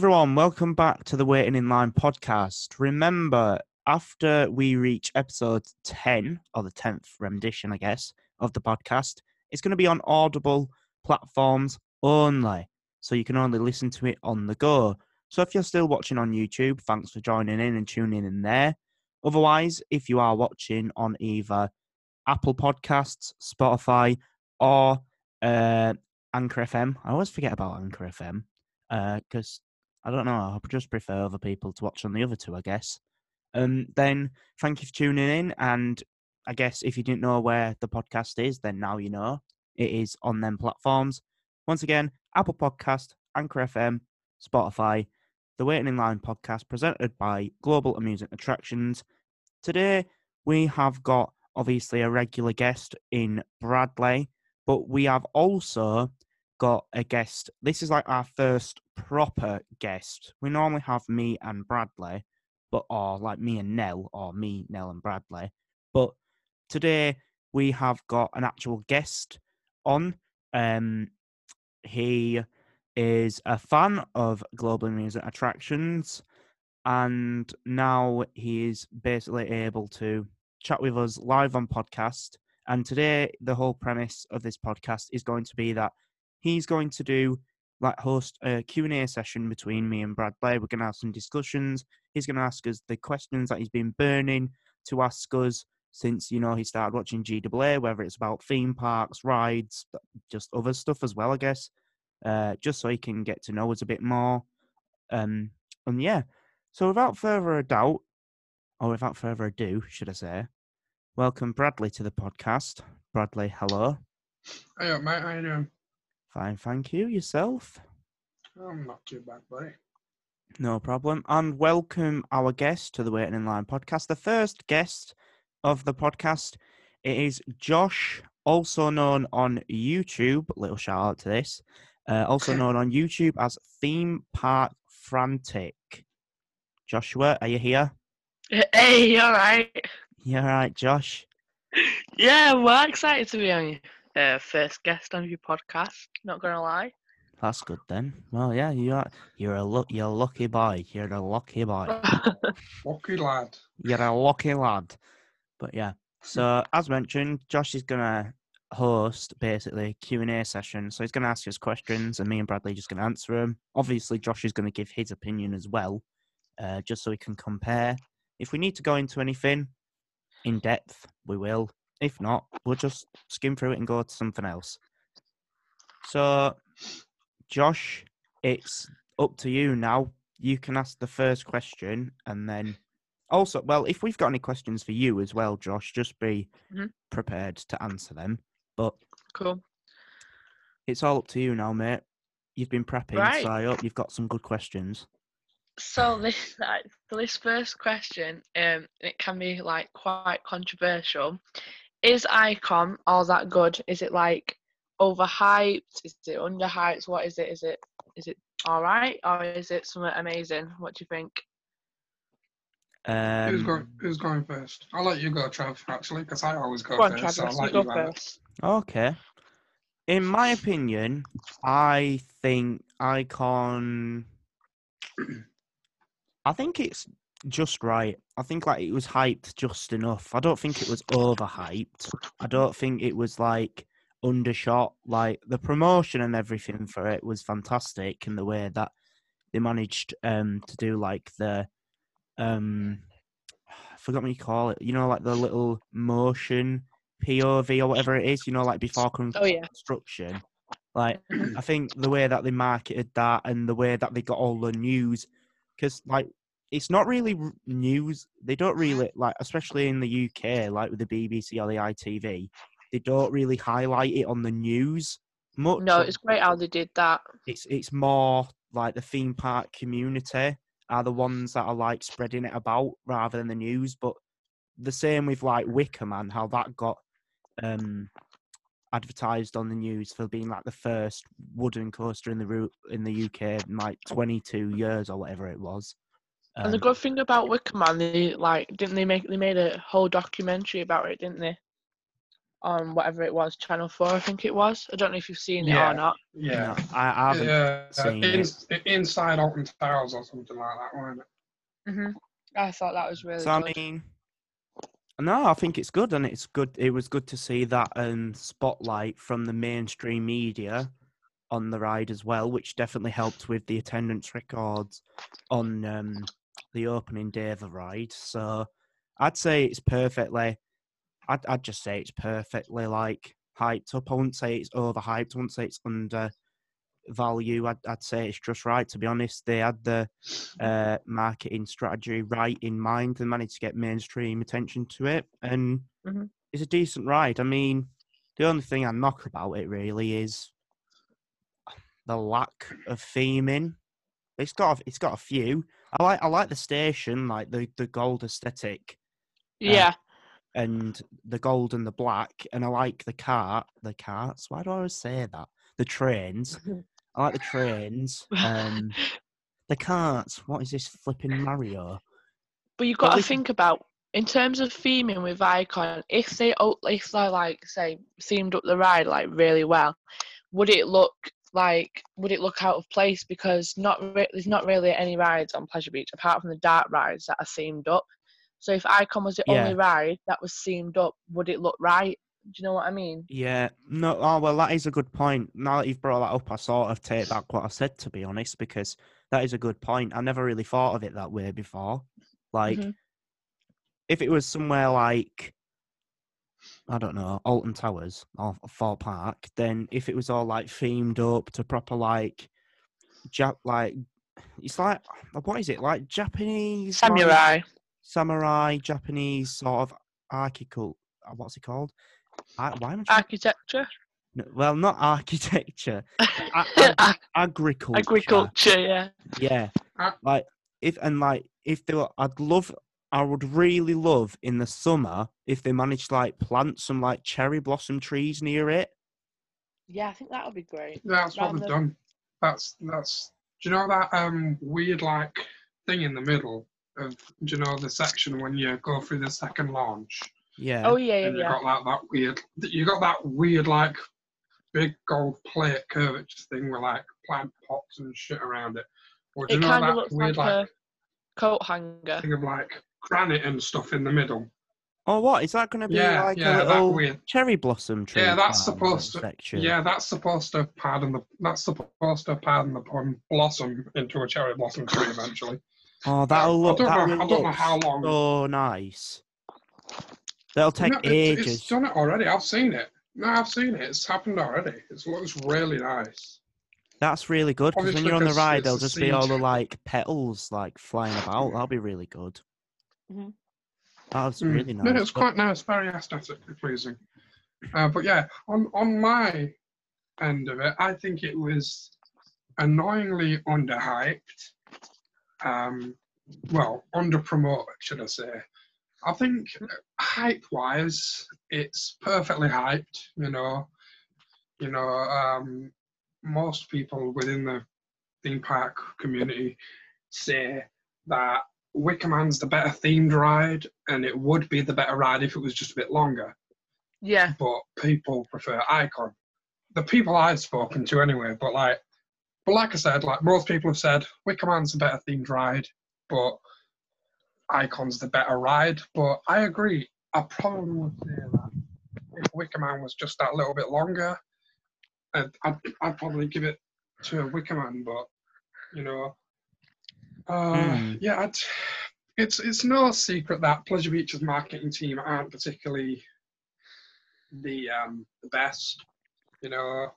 Everyone, welcome back to the Waiting in Line podcast. Remember, after we reach episode 10, or the 10th rendition, I guess, of the podcast, it's going to be on Audible platforms only. So you can only listen to it on the go. So if you're still watching on YouTube, thanks for joining in and tuning in there. Otherwise, if you are watching on either Apple Podcasts, Spotify, or uh, Anchor FM, I always forget about Anchor FM because I don't know. I just prefer other people to watch on the other two, I guess. Um, then thank you for tuning in. And I guess if you didn't know where the podcast is, then now you know. It is on them platforms. Once again, Apple Podcast, Anchor FM, Spotify, the Waiting in Line podcast presented by Global Amusement Attractions. Today we have got obviously a regular guest in Bradley, but we have also got a guest. This is like our first proper guest. We normally have me and Bradley, but or like me and Nell, or me, Nell and Bradley. But today we have got an actual guest on. Um, he is a fan of global amusement attractions, and now he is basically able to chat with us live on podcast. And today, the whole premise of this podcast is going to be that he's going to do like host a Q&A session between me and Bradley. We're going to have some discussions. He's going to ask us the questions that he's been burning to ask us since, you know, he started watching GAA, whether it's about theme parks, rides, just other stuff as well, I guess, uh, just so he can get to know us a bit more. Um, and yeah, so without further ado, or without further ado, should I say, welcome Bradley to the podcast. Bradley, hello. Hey, mate, how you doing? Fine, thank you. Yourself? I'm not too bad, buddy. No problem. And welcome our guest to the Waiting in Line podcast. The first guest of the podcast it is Josh, also known on YouTube. Little shout out to this. Uh, also known on YouTube as Theme Park Frantic. Joshua, are you here? Hey, you all right? You all right, Josh? Yeah, I'm well excited to be on your uh, first guest on your podcast. Not gonna lie. That's good then. Well, yeah, you are. You're a look. You're a lucky boy. You're a lucky boy. Lucky lad. You're a lucky lad. But yeah. So as mentioned, Josh is gonna host basically Q&A session. So he's gonna ask us questions, and me and Bradley are just gonna answer them. Obviously, Josh is gonna give his opinion as well, uh, just so we can compare. If we need to go into anything in depth, we will. If not, we'll just skim through it and go to something else. So, Josh, it's up to you now. You can ask the first question, and then also, well, if we've got any questions for you as well, Josh, just be Mhm. prepared to answer them. But cool. it's all up to you now, mate. You've been prepping, Right. so I hope you've got some good questions. So this so this first question, um, it can be like quite controversial. Is Icon all that good? Is it like overhyped? Is it underhyped? What is it? Is it is it all right or is it something amazing? What do you think? who's Um, going? Who's going first? I'll let you go, Trav. Actually, because I always go Go on, first. so I'll you let go you first. Okay. In my opinion, I think Icon. I think it's just right. I think like it was hyped just enough. I don't think it was overhyped. I don't think it was like undershot. Like the promotion and everything for it was fantastic in the way that they managed um to do like the um I forgot what you call it. You know, like the little motion POV or whatever it is. You know, like before con- Oh yeah. construction. Like I think the way that they marketed that and the way that they got all the news, because like it's not really news. They don't really like, especially in the UK, like with the BBC or the ITV, they don't really highlight it on the news much. No, it's great how they did that. it's it's more like the theme park community are the ones that are like spreading it about rather than the news. But the same with like Wicker Man, how that got um advertised on the news for being like the first wooden coaster in the route in the UK in like 22 years or whatever it was. And the Um, good thing about Wicker Man, they like didn't they make they made a whole documentary about it, didn't they? on whatever it was, Channel Four, I think it was. I don't know if you've seen it or not. Yeah. No, I, I haven't. Yeah, seen in, it. inside Alton Towers or something like that, wasn't it? hmm I thought that was really So I mean, no, I think it's good, and it's good. It was good to see that um, spotlight from the mainstream media on the ride as well, which definitely helped with the attendance records on um, the opening day of the ride. So I'd say it's perfectly. I'd, I'd just say it's perfectly like hyped up. I wouldn't say it's overhyped. I wouldn't say it's under value. I'd, I'd say it's just right. To be honest, they had the uh, marketing strategy right in mind and managed to get mainstream attention to it. And Mhm. it's a decent ride. I mean, the only thing I knock about it really is the lack of theming. It's got a- it's got a few. I like I like the station, like the the gold aesthetic Yeah, and the gold and the black, and I like the cart, the carts. Why do I always say that? The trains. I like the trains. Um, the carts. What is this flipping Mario? but you've got to we- think about in terms of theming with Icon. If they if they like say themed up the ride like really well, would it look like would it look out of place? Because not re- there's not really any rides on Pleasure Beach apart from the dark rides that are themed up. So if Icon was the Yeah. only ride that was themed up, would it look right? Do you know what I mean? Yeah, no. Oh well, that is a good point. Now that you've brought that up, I sort of take back what I said to be honest, because that is a good point. I never really thought of it that way before. Like, Mhm. if it was somewhere like, I don't know, Alton Towers or Thorpe Park, then if it was all like themed up to proper like, Jap, like, it's like what is it like Japanese like, Samurai. samurai Japanese sort of archicult. uh, What's it called? I, why am I? Architecture. no, well, not architecture, a- ag- agriculture. Agriculture, yeah. Yeah, Ah. like if and like if they were, I'd love. I would really love in the summer if they managed to like plant some like cherry blossom trees near it. Yeah, I think that would be great. That's what they've than- done. That's that's. Do you know that um weird like thing in the middle of? Do you know the section when you go through the second launch? Yeah. Oh yeah, yeah, and you yeah. got like that weird. You got that weird like big gold plate curvature thing with like plant pots and shit around it. Or do It you know kind that of looks weird like like, a coat hanger. thing of like granite and stuff in the middle? Oh, what is that going to be Yeah, like yeah, a that little weird- cherry blossom tree? Yeah, that's supposed to- Section? Yeah, that's supposed to pardon the that's supposed to pardon the pun blossom into a cherry blossom tree eventually. Oh, that'll um, I look. don't know- that'll I don't know how long- So nice. That'll take No, ages. it's done it already. I've seen it. No, I've seen it. It's happened already. It looks really nice. That's really good because when you're on the ride, there'll just be all the like petals like flying about. That'll be really good. Mhm. That's Mm. really nice. No, it's quite nice, very aesthetically pleasing. Uh, but yeah, on on my end of it, I think it was annoyingly underhyped. Um, well, underpromoted, should I say? I think hype-wise, it's perfectly hyped. You know, you know, um, most people within the theme park community say that Wickerman's the better themed ride, and it would be the better ride if it was just a bit longer. Yeah, But people prefer Icon. The people I've spoken to, anyway. But like, but like I said, like most people have said, Wickerman's the better themed ride, but Icon's the better ride. But I agree. I probably would say that if Wickerman was just that little bit longer, I'd, I'd, I'd probably give it to Wickerman. But you know, uh, Hmm. yeah, I'd, it's it's no secret that Pleasure Beach's marketing team aren't particularly the um, the best. You know,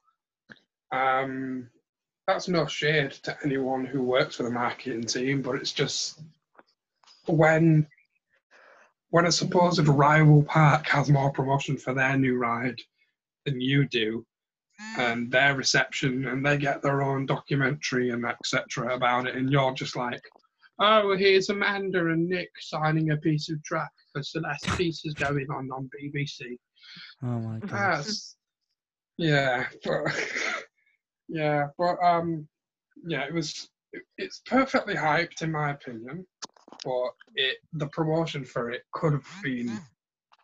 um, that's no shade to anyone who works for the marketing team, but it's just when when a supposed rival park has more promotion for their new ride than you do, and their reception, and they get their own documentary and etc. about it, and you're just like, oh, here's Amanda and Nick signing a piece of track for Celeste Pieces going on on BBC. Oh my god. Yes. Yeah, but yeah, but um, yeah, it was. It's perfectly hyped in my opinion, but it the promotion for it could have been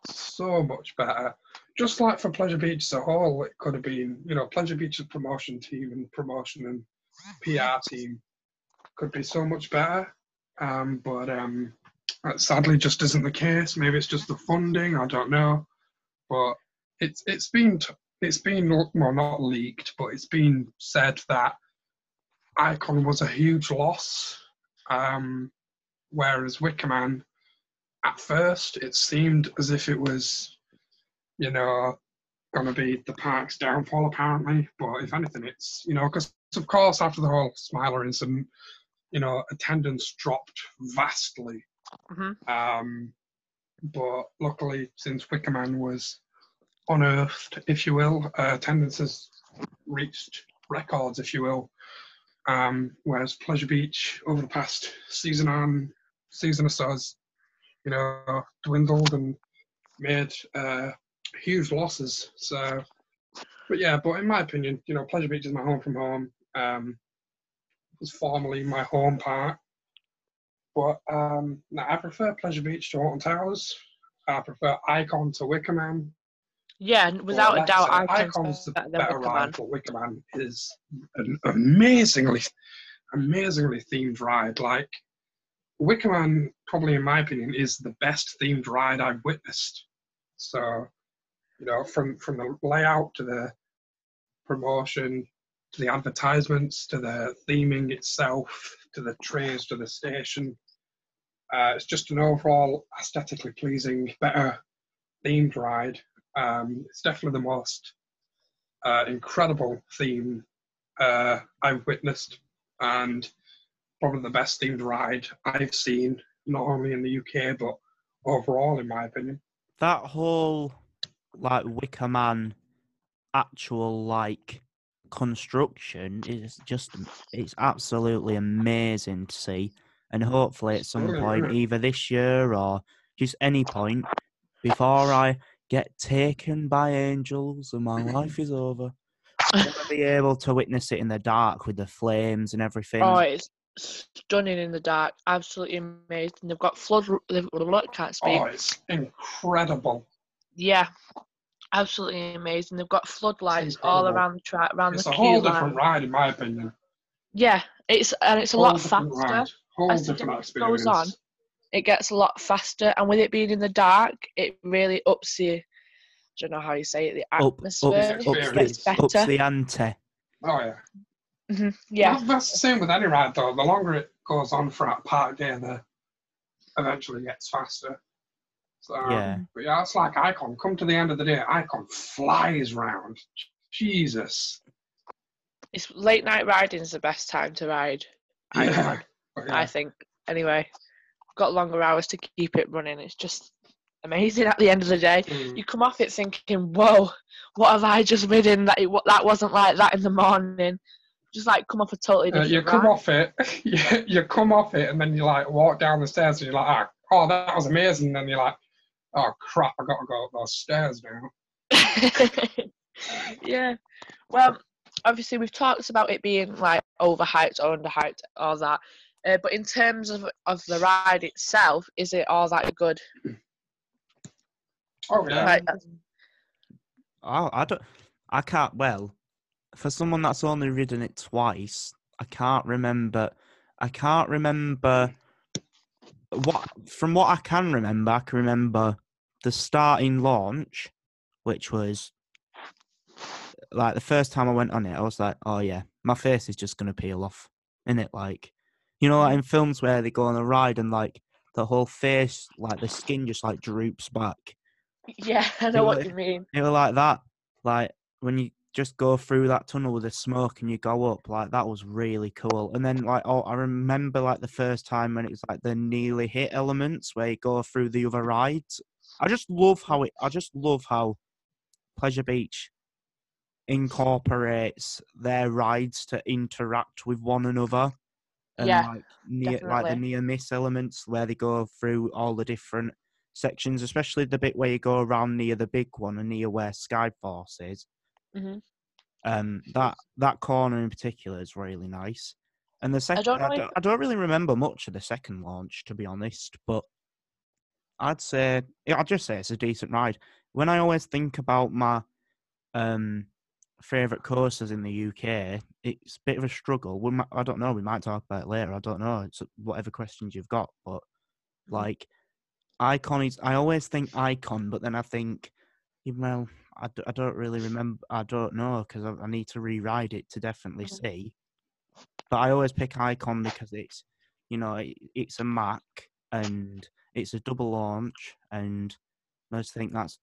so much better. Just like for Pleasure Beach as a whole, it could have been, you know, Pleasure Beach's promotion team and promotion and PR team could be so much better. Um, but um, that sadly just isn't the case. Maybe it's just the funding. I don't know. But it's it's been t- it's been well not leaked, but it's been said that Icon was a huge loss. Um, whereas Wickerman, at first, it seemed as if it was, you know, going to be the park's downfall, apparently. But if anything, it's, you know, because of course, after the whole Smiler incident, you know, attendance dropped vastly. Mhm. Um, but luckily, since Wickerman was unearthed, if you will, uh, attendance has reached records, if you will. Um, whereas Pleasure Beach over the past season on season or so has, you know, dwindled and made uh, huge losses. So, but yeah, but in my opinion, you know, Pleasure Beach is my home from home. Um, it was formerly my home park, but um, no, I prefer Pleasure Beach to Alton Towers. I prefer Icon to Wickerman. Yeah, without a like I doubt, Icon's Icon's the better better ride, but Wickerman is an amazingly, amazingly themed ride. Like Wickerman, probably in my opinion, is the best themed ride I've witnessed. So, you know, from from the layout to the promotion, to the advertisements, to the theming itself, to the trays, to the station. Uh, it's just an overall aesthetically pleasing, better themed ride. Um, it's definitely the most uh, incredible theme uh, I've witnessed, and probably the best themed ride I've seen, not only in the UK but overall, in my opinion. That whole like Wicker Man actual like construction is just it's absolutely amazing to see. And hopefully at some point, either this year or just any point, before I get taken by angels and my life is over, I'm gonna be able to witness it in the dark with the flames and everything. Oh, it's stunning in the dark. Absolutely amazing. They've got flood. They've look, can't oh, speak. Oh, it's incredible. Yeah, absolutely amazing. They've got floodlights all around the track, around It's the a whole line. different ride, in my opinion. Yeah, it's and it's a Whole lot different faster. ride. Whole As the different day experience. goes on, It gets a lot faster, and with it being in the dark, it really ups the. I don't know how you say it. The Up, atmosphere. ups, ups, It gets the, ups better. the ante. Oh yeah. Mhm, Yeah, That- that's the same with any ride though. The longer it goes on throughout part day, the eventually gets faster. So, Yeah. But yeah, it's like Icon. Come to the end of the day, Icon flies round. Jesus. it's late night riding is the best time to ride. I Yeah. yeah. I think. Anyway, got longer hours to keep it running. It's just amazing at the end of the day. Mm. You come off it thinking, "Whoa, what have I just ridden? That it, wa- that wasn't like that in the morning." Just like come off a totally Uh, different. you come ride. off it, you, you come off it, and then you like walk down the stairs, and you're like, ah, oh, that was amazing. And then you're like, oh crap, I got to go up those stairs now. yeah. Well, obviously we've talked about it being like overhyped or underhyped, all that. Uh, but in terms of of the ride itself, is it all that good? Oh yeah. Right. that's- Oh, I don't. I can't. Well, for someone that's only ridden it twice, I can't remember. I can't remember what. From what I can remember, I can remember the starting launch, which was like the first time I went on it. I was like, "Oh yeah, my face is just gonna peel off." In it, like you know, like in films where they go on a ride and like the whole face, like the skin, just like droops back. Yeah, I know what Really? you mean. It was like that. Like when you just go through that tunnel with the smoke and you go up, like that was really cool. And then like oh I remember like the first time when it was like the nearly hit elements where you go through the other rides. I just love how it I just love how Pleasure Beach incorporates their rides to interact with one another. And Yeah, like near like the near miss elements where they go through all the different sections, especially the bit where you go around near the big one and near where Skyforce is. Hmm Um, that that corner in particular is really nice. And the second, don't I don't, I don't really remember much of the second launch, to be honest. But I'd say I'd just say it's a decent ride. When I always think about my um favorite courses in the UK, it's a bit of a struggle. We might, I don't know. We might talk about it later. I don't know. It's whatever questions you've got, but Mhm. like icon is. I always think icon, but then I think, well, I, d- I don't really remember. I don't know because I, I need to re-ride it to definitely Mhm. see. But I always pick icon because it's, you know, it, it's a Mack and it's a double launch, and I just think that's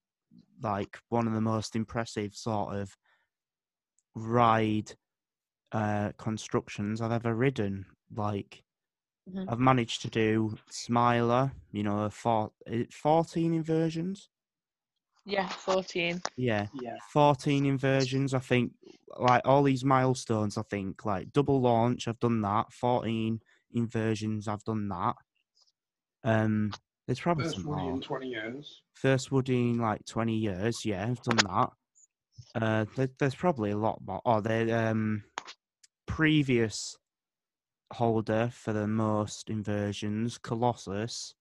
like one of the most impressive sort of ride uh, constructions I've ever ridden. Like Mhm. I've managed to do Smiler, you know, for fourteen inversions. Yeah, 14. Yeah, Yeah. 14 inversions. I think like all these milestones. I think like double launch. I've done that. 14 inversions. I've done that. Um, there's probably First some Woody more. in 20 years. First Woody in like 20 years. Yeah, I've done that. Uh, there, there's probably a lot more. Oh, the um, previous holder for the most inversions, Colossus.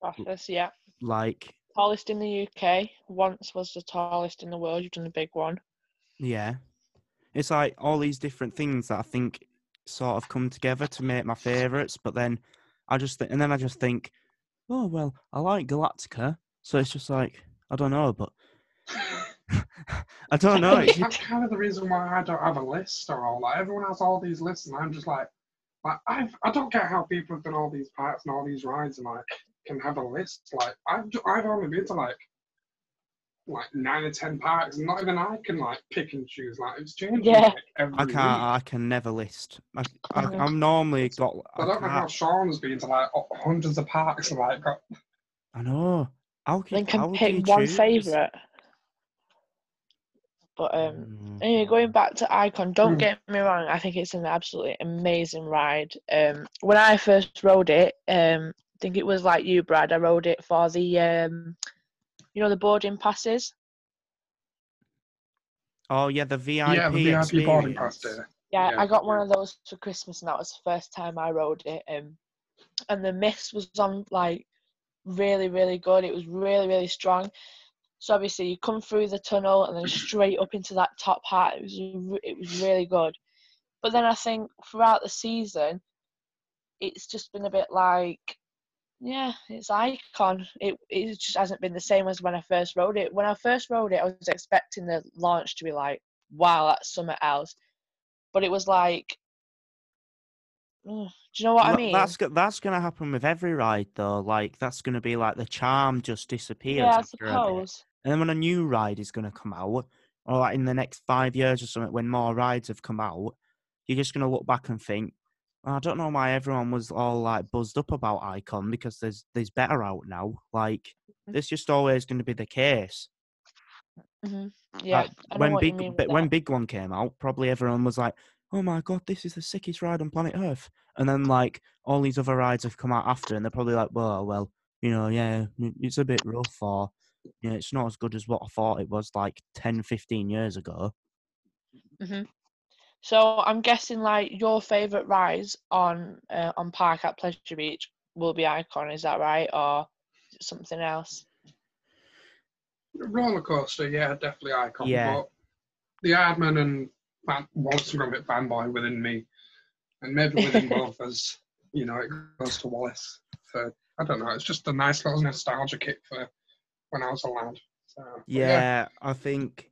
Colossus, yeah. Like, Tallest in the UK. Once was the tallest in the world. You've done a big one. yeah, it's like all these different things that I think sort of come together to make my favorites. But then I just think, and then I just think, oh well, I like Galactica, so it's just like I don't know, but I don't know. It's, That's kind of the reason why I don't have a list or all. Like everyone has all these lists, and I'm just like, like I've, I don't get how people have done all these parts and all these rides and like can have a list. Like I've, I've only been to like, like nine or ten parks, and not even I can like pick and choose. Like it's changing Yeah. like, every I can't. I can never list. I, I, Mhm. I'm normally got. I I, don't know how can't- Sean's been to like hundreds of parks and like got. I know. How can, Then can how do you pick one choose? favourite. But um, Mm. Anyway, going back to Icon, don't Mm. get me wrong, I think it's an absolutely amazing ride. Um, when I first rode it, um, I think it was like you, Brad. I rode it for the, um, you know, the boarding passes. Oh yeah, the VIP. yeah, the VIP boarding pass experience. Yeah, Yeah. I got one of those for Christmas, and that was the first time I rode it. Um, and the mist was on like really, really good. It was really, really strong. So obviously, you come through the tunnel and then straight up into that top hat. It was it was really good. But then I think throughout the season, it's just been a bit like, yeah, it's icon. It it just hasn't been the same as when I first rode it. When I first rode it, I was expecting the launch to be like, wow, that's something else. But it was like, do you know what I mean? That's that's gonna happen with every ride though. Like that's gonna be like the charm just disappears yeah, I after a bit. suppose. And then when a new ride is gonna come out, or like in the next five years or something, when more rides have come out, you're just gonna look back and think, "Oh, I don't know why everyone was all like buzzed up about Icon because there's there's better out now. Like Mhm. that's just always going to be the case. hmm Yeah, Like, when big you mean. but with when big one came out, probably everyone was like, "Oh my god, this is the sickest ride on planet Earth." And then like all these other rides have come out after, and they're probably like, "Well, well, you know, yeah, it's a bit rough, or you know, it's not as good as what I thought it was like 10, 15 years ago." So I'm guessing like your favourite rides on uh, on park at Pleasure Beach will be Icon, is that right, or something else? Roller coaster, yeah, definitely icon. Yeah. But the admin and fan, Wallace and Gromit fanboy within me, and maybe within both as you know, it goes to Wallace for I don't know. It's just a nice little nostalgia kit for when I was a lad. So but Yeah, I think,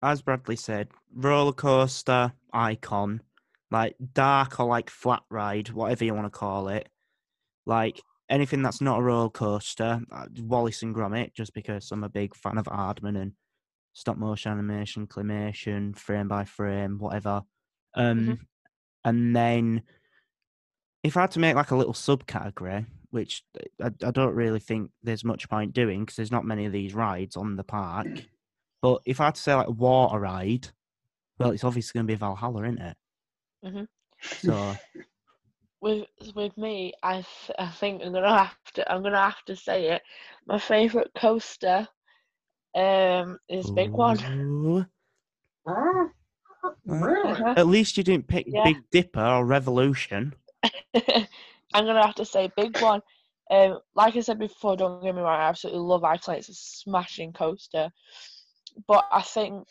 as Bradley said, roller coaster icon, like dark or like flat ride, whatever you want to call it. Like anything that's not a roller coaster, uh, Wallace and Gromit, just because I'm a big fan of Aardman and stop motion animation, claymation, frame by frame, whatever. Um, and then if I had to make like a little subcategory, which I, I don't really think there's much point doing because there's not many of these rides on the park. But if I had to say like a water ride, well, it's obviously going to be Valhalla, isn't it? Mhm. So With with me, I th- I think I'm gonna have to I'm gonna have to say it. My favourite coaster, um, is Big One. Ooh. Oh, really? Uh-huh. At least you didn't pick Yeah. Big Dipper or Revolution. I'm gonna have to say Big One. Um, like I said before, don't get me wrong, I absolutely love Icon. It's a smashing coaster, but I think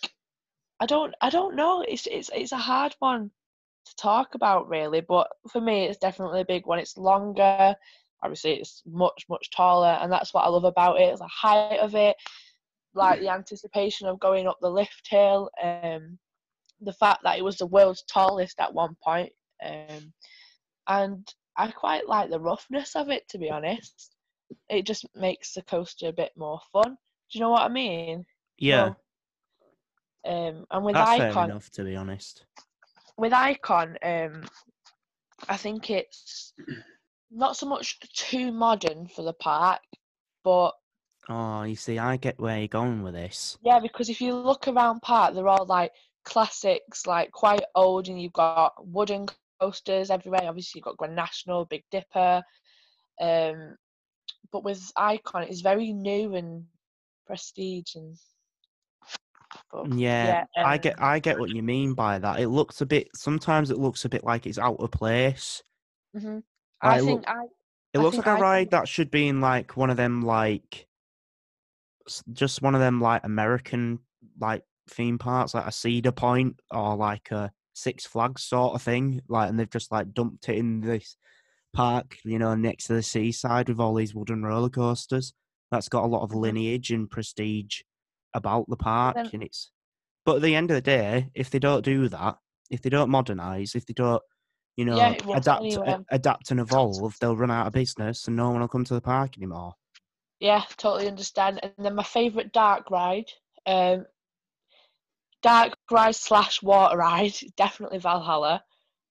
I don't I don't know. It's it's it's a hard one to talk about really, but for me, it's definitely a big one. It's longer. Obviously, it's much much taller, and that's what I love about it. It's the height of it, like the anticipation of going up the lift hill. Um, the fact that it was the world's tallest at one point, um, and I quite like the roughness of it. To be honest, it just makes the coaster a bit more fun. Do you know what I mean? Yeah, So, um, and with that's fair Icon, enough. To be honest. with Icon, um, I think it's not so much too modern for the park, but Oh, you see, I get where you're going with this. yeah, because if you look around park, they're all like classics, like quite old, and you've got wooden coasters everywhere. Obviously, you've got Grand National, Big Dipper, um, but with Icon, it's very new and prestige and. But, Yeah, I um, get I get what you mean by that. It looks a bit sometimes it looks a bit like it's out of place. mhm. I I look- think I It I looks like a I- ride that should be in like one of them like just one of them like American like theme parks, like a Cedar Point or like a Six Flags sort of thing. Like, and they've just like dumped it in this park, you know, next to the seaside with all these wooden roller coasters. That's got a lot of Mhm. lineage and prestige about the park, Then- and it's. But at the end of the day, if they don't do that, if they don't modernise, if they don't, you know, Yeah, adapt, anywhere. a- adapt and evolve, they'll run out of business, and no one will come to the park anymore. Yeah, totally understand. And then my favourite dark ride, um, dark ride slash water ride, definitely Valhalla,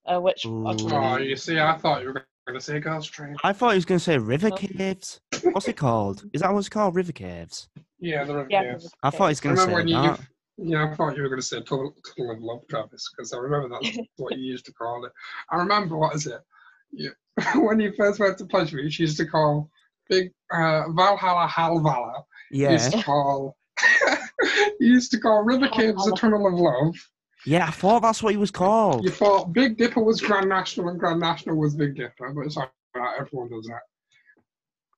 uh, which Oh, you see, I thought you were going to say Ghost Train. I thought he was going to say River Caves. What's it called? Is that what it's called? River Caves. Yeah, the River yeah, Caves. I thought he was going to say remember when you, that. yeah, I thought you were going to say Tunnel, Tunnel of Love, Travis, because I remember that's what you used to call it. I remember what is it? You, when you first went to Pleasure Beach, you used to call Big uh, Valhalla Halvala. You Yeah, used to call. used to call River Caves the Tunnel of Love. yeah. I thought that's what he was called. You thought Big Dipper was Grand National and Grand National was Big Dipper, but it's all right, everyone does that.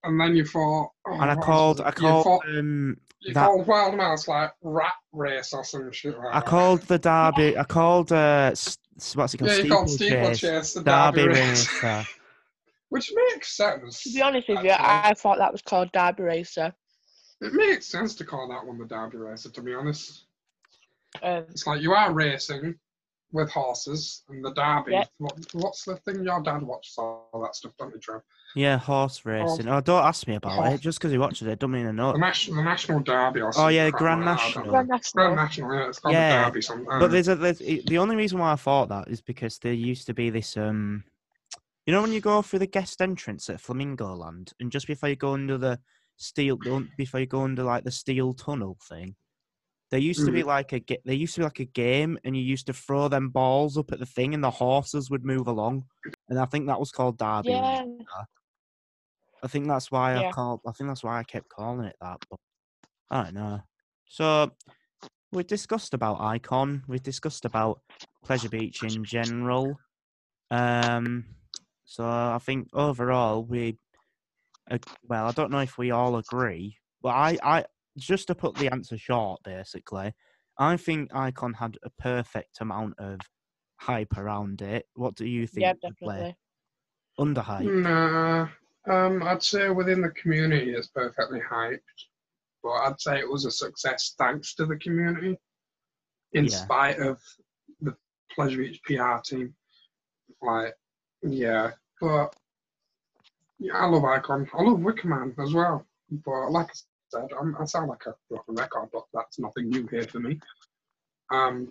And then you thought. Oh, And I what else called, I it? You called, thought- um, You that- called Wild Mouse like Rat Race or some shit like I that. called the Derby. I called uh, s- s- what's it called? Yeah, you called Steeplechase. Steeplechase the Derby Derby Race. Racer. Which makes sense. to be honest with you. I thought that was called Derby Racer. It makes sense to call that one the Derby Racer, to be honest. Um, It's like you are racing with horses and the Derby. Yeah. What, what's the thing your dad watches all that stuff, don't you, Trev? Yeah, horse racing. Oh, don't ask me about Horse- it. Just because he watches it, don't mean to know. The, National, the National Derby or Oh yeah, crap Grand like that, I don't National. know. Grand National. Grand National, yeah, it's called Yeah, the Derby something. But there's a there's, the only reason why I thought that is because there used to be this um, you know when you go through the guest entrance at Flamingo Land, and just before you go under the steel, don't- before you go under like the steel tunnel thing, there used to be like a there used to be like a game, and you used to throw them balls up at the thing, and the horses would move along, and I think that was called Derby. yeah, I think that's why I Yeah. called. I think that's why I kept calling it that. But I don't know. So we discussed about Icon. We've discussed about Pleasure Beach in general. Um. So I think overall we, ag- well, I don't know if we all agree, but I, I just to put the answer short, basically, I think Icon had a perfect amount of hype around it. What do you think? yeah, definitely. Under hype. Nah, um, I'd say within the community it's perfectly hyped, but I'd say it was a success thanks to the community, in Yeah. spite of the Pleasure Beach PR team. Like, yeah, but yeah, I love Icon. I love Wickerman as well. But like I said, I'm, I sound like a broken record, but that's nothing new here for me. Um,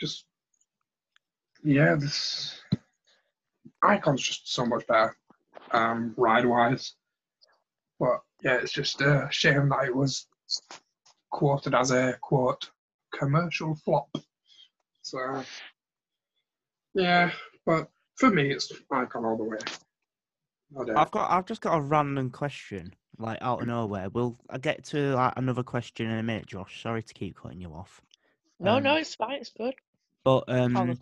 just yeah, this Icon's just so much better, um, ride wise. But yeah, it's just a shame that it was quoted as a quote commercial flop. So yeah, but for me, it's Icon all the way. I've got. I've just got a random question, like out of nowhere. We'll. I get to like another question in a minute, Josh. Sorry to keep cutting you off. No, no, Um, it's fine. It's good. But um,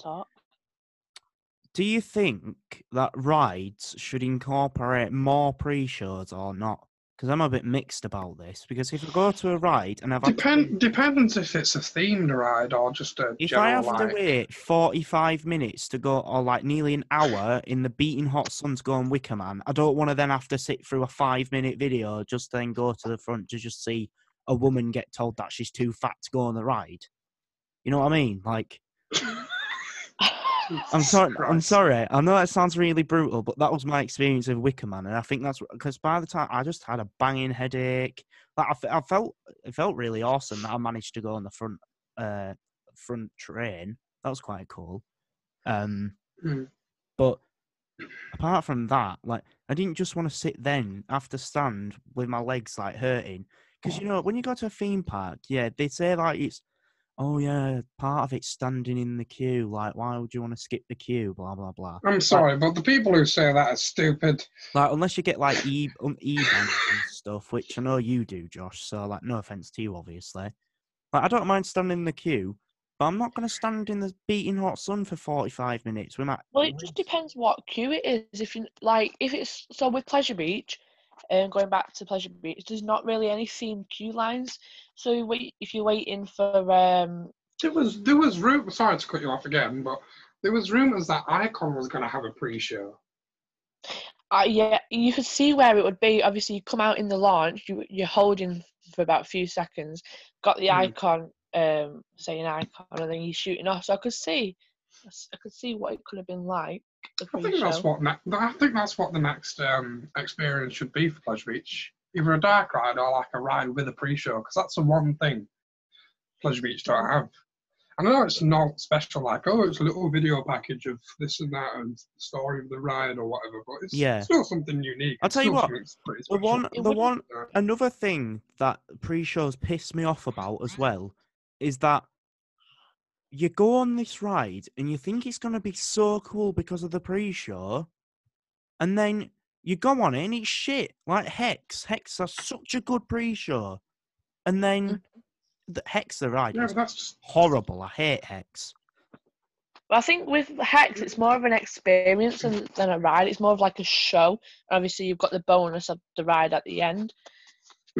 do you think that rides should incorporate more pre-shows or not? Because I'm a bit mixed about this. Because if I go to a ride and I've had Depend depends if it's a themed ride or just a If I have like. to wait 45 minutes to go, or like nearly an hour in the beating hot sun to go on Wicker Man, I don't want to then have to sit through a five minute video just then go to the front to just see a woman get told that she's too fat to go on the ride. You know what I mean? Like, I'm sorry. I'm sorry. I know that sounds really brutal, but that was my experience of Wicker Man, and I think that's because by the time I just had a banging headache. Like I, I felt it felt really awesome that I managed to go on the front uh front train. That was quite cool. Um, Mm. but apart from that, like I didn't just want to sit then after stand with my legs like hurting because you know when you go to a theme park, yeah, they say like it's oh yeah, part of it's standing in the queue. Like why would you want to skip the queue? Blah blah blah. I'm sorry, but the people who say that are stupid. Like unless you get like e um, e bands and stuff, which I know you do, Josh. So like no offense to you, obviously. Like I don't mind standing in the queue, but I'm not going to stand in the beating hot sun for 45 minutes. We might. Well, it just depends what queue it is. If you like, if it's so with Pleasure Beach, and going back to Pleasure Beach, there's not really any themed queue lines. So wait if you're waiting for um There was there was room. Sorry to cut you off again, but there was rumors that Icon was going to have a pre-show. uh, yeah, you could see where it would be. Obviously, you come out in the launch, you you're holding for about a few seconds, got the Mm. icon, um, saying icon, and then you're shooting off. So I could see, I could see what it could have been like. The I think that's what ne- I think that's what the next um, experience should be for Pleasure Beach. Either a dark ride or like a ride with a pre-show, because that's the one thing Pleasure Beach don't have. And I know it's not special, like oh, it's a little video package of this and that and the story of the ride or whatever, but it's Yeah. still something unique. I'll It's tell you what, something that's pretty The one, the one, another thing that pre-shows piss me off about as well is that you go on this ride and you think it's going to be so cool because of the pre-show, and then you go on it and it's shit. Like Hex, Hex are such a good pre-show, and then the Hex the ride Yeah, is that's just horrible. I hate Hex. But I think with Hex, it's more of an experience than, than a ride. It's more of like a show. Obviously, you've got the bonus of the ride at the end.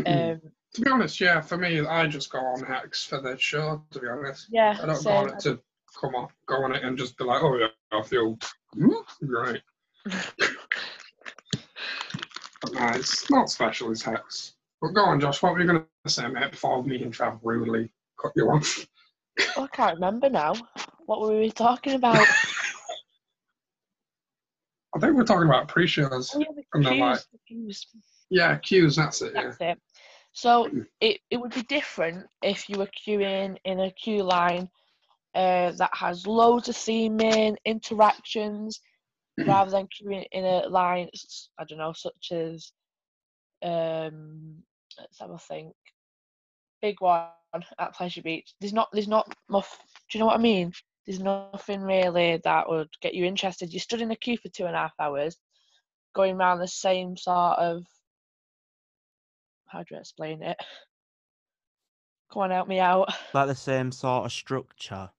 Um, to be honest, yeah. For me, I just go on Hex for the show. To be honest, yeah, I don't go on it to come on, go on it and just be like, oh yeah, I feel mm, great. But no, it's not special as Hex. But go on, Josh. What were you going to say, mate? Before me and Trav rudely cut you off. Oh, I can't remember now. What were we talking about? I think we're talking about pre-shows. Oh, yeah, the And then, like- the queues. Yeah, queues. That's it. Yeah. That's it. So it, it would be different if you were queuing in a queue line uh, that has loads of theming, interactions, rather than queuing in a line, I don't know, such as, um, let's have a think, big one at Pleasure Beach. There's not, there's not much, do you know what I mean? There's nothing really that would get you interested. You stood in a queue for two and a half hours, going around the same sort of how do I explain it? Come on, help me out. Like the same sort of structure.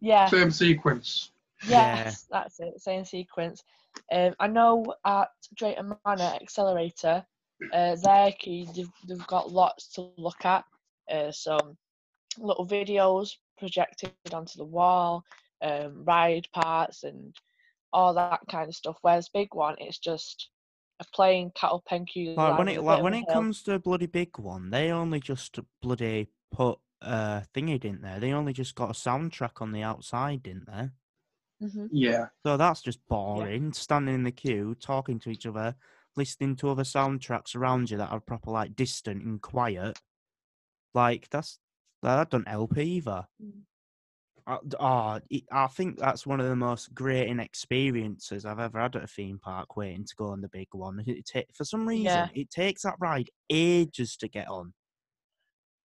Yeah, Same sequence. Yeah. yes, that's it. Same sequence. Um, I know at Drayton Manor Accelerator, uh, their key they've, they've got lots to look at. Uh, some little videos projected onto the wall, um, ride parts, and all that kind of stuff. Whereas big one, it's just a plain cattle pen queue. Like when it like when it hill. comes to a bloody big one, they only just bloody put uh thingy, didn't they? They only just got a soundtrack on the outside, didn't they? Mhm. Yeah. So that's just boring. Standing in the queue, talking to each other, listening to other soundtracks around you that are proper like distant and quiet. Like that's that doesn't help either. Mm. I, ah, think that's one of the most grating experiences I've ever had at a theme park. Waiting to go on the big one. It ta- for some reason, Yeah. it takes that ride ages to get on.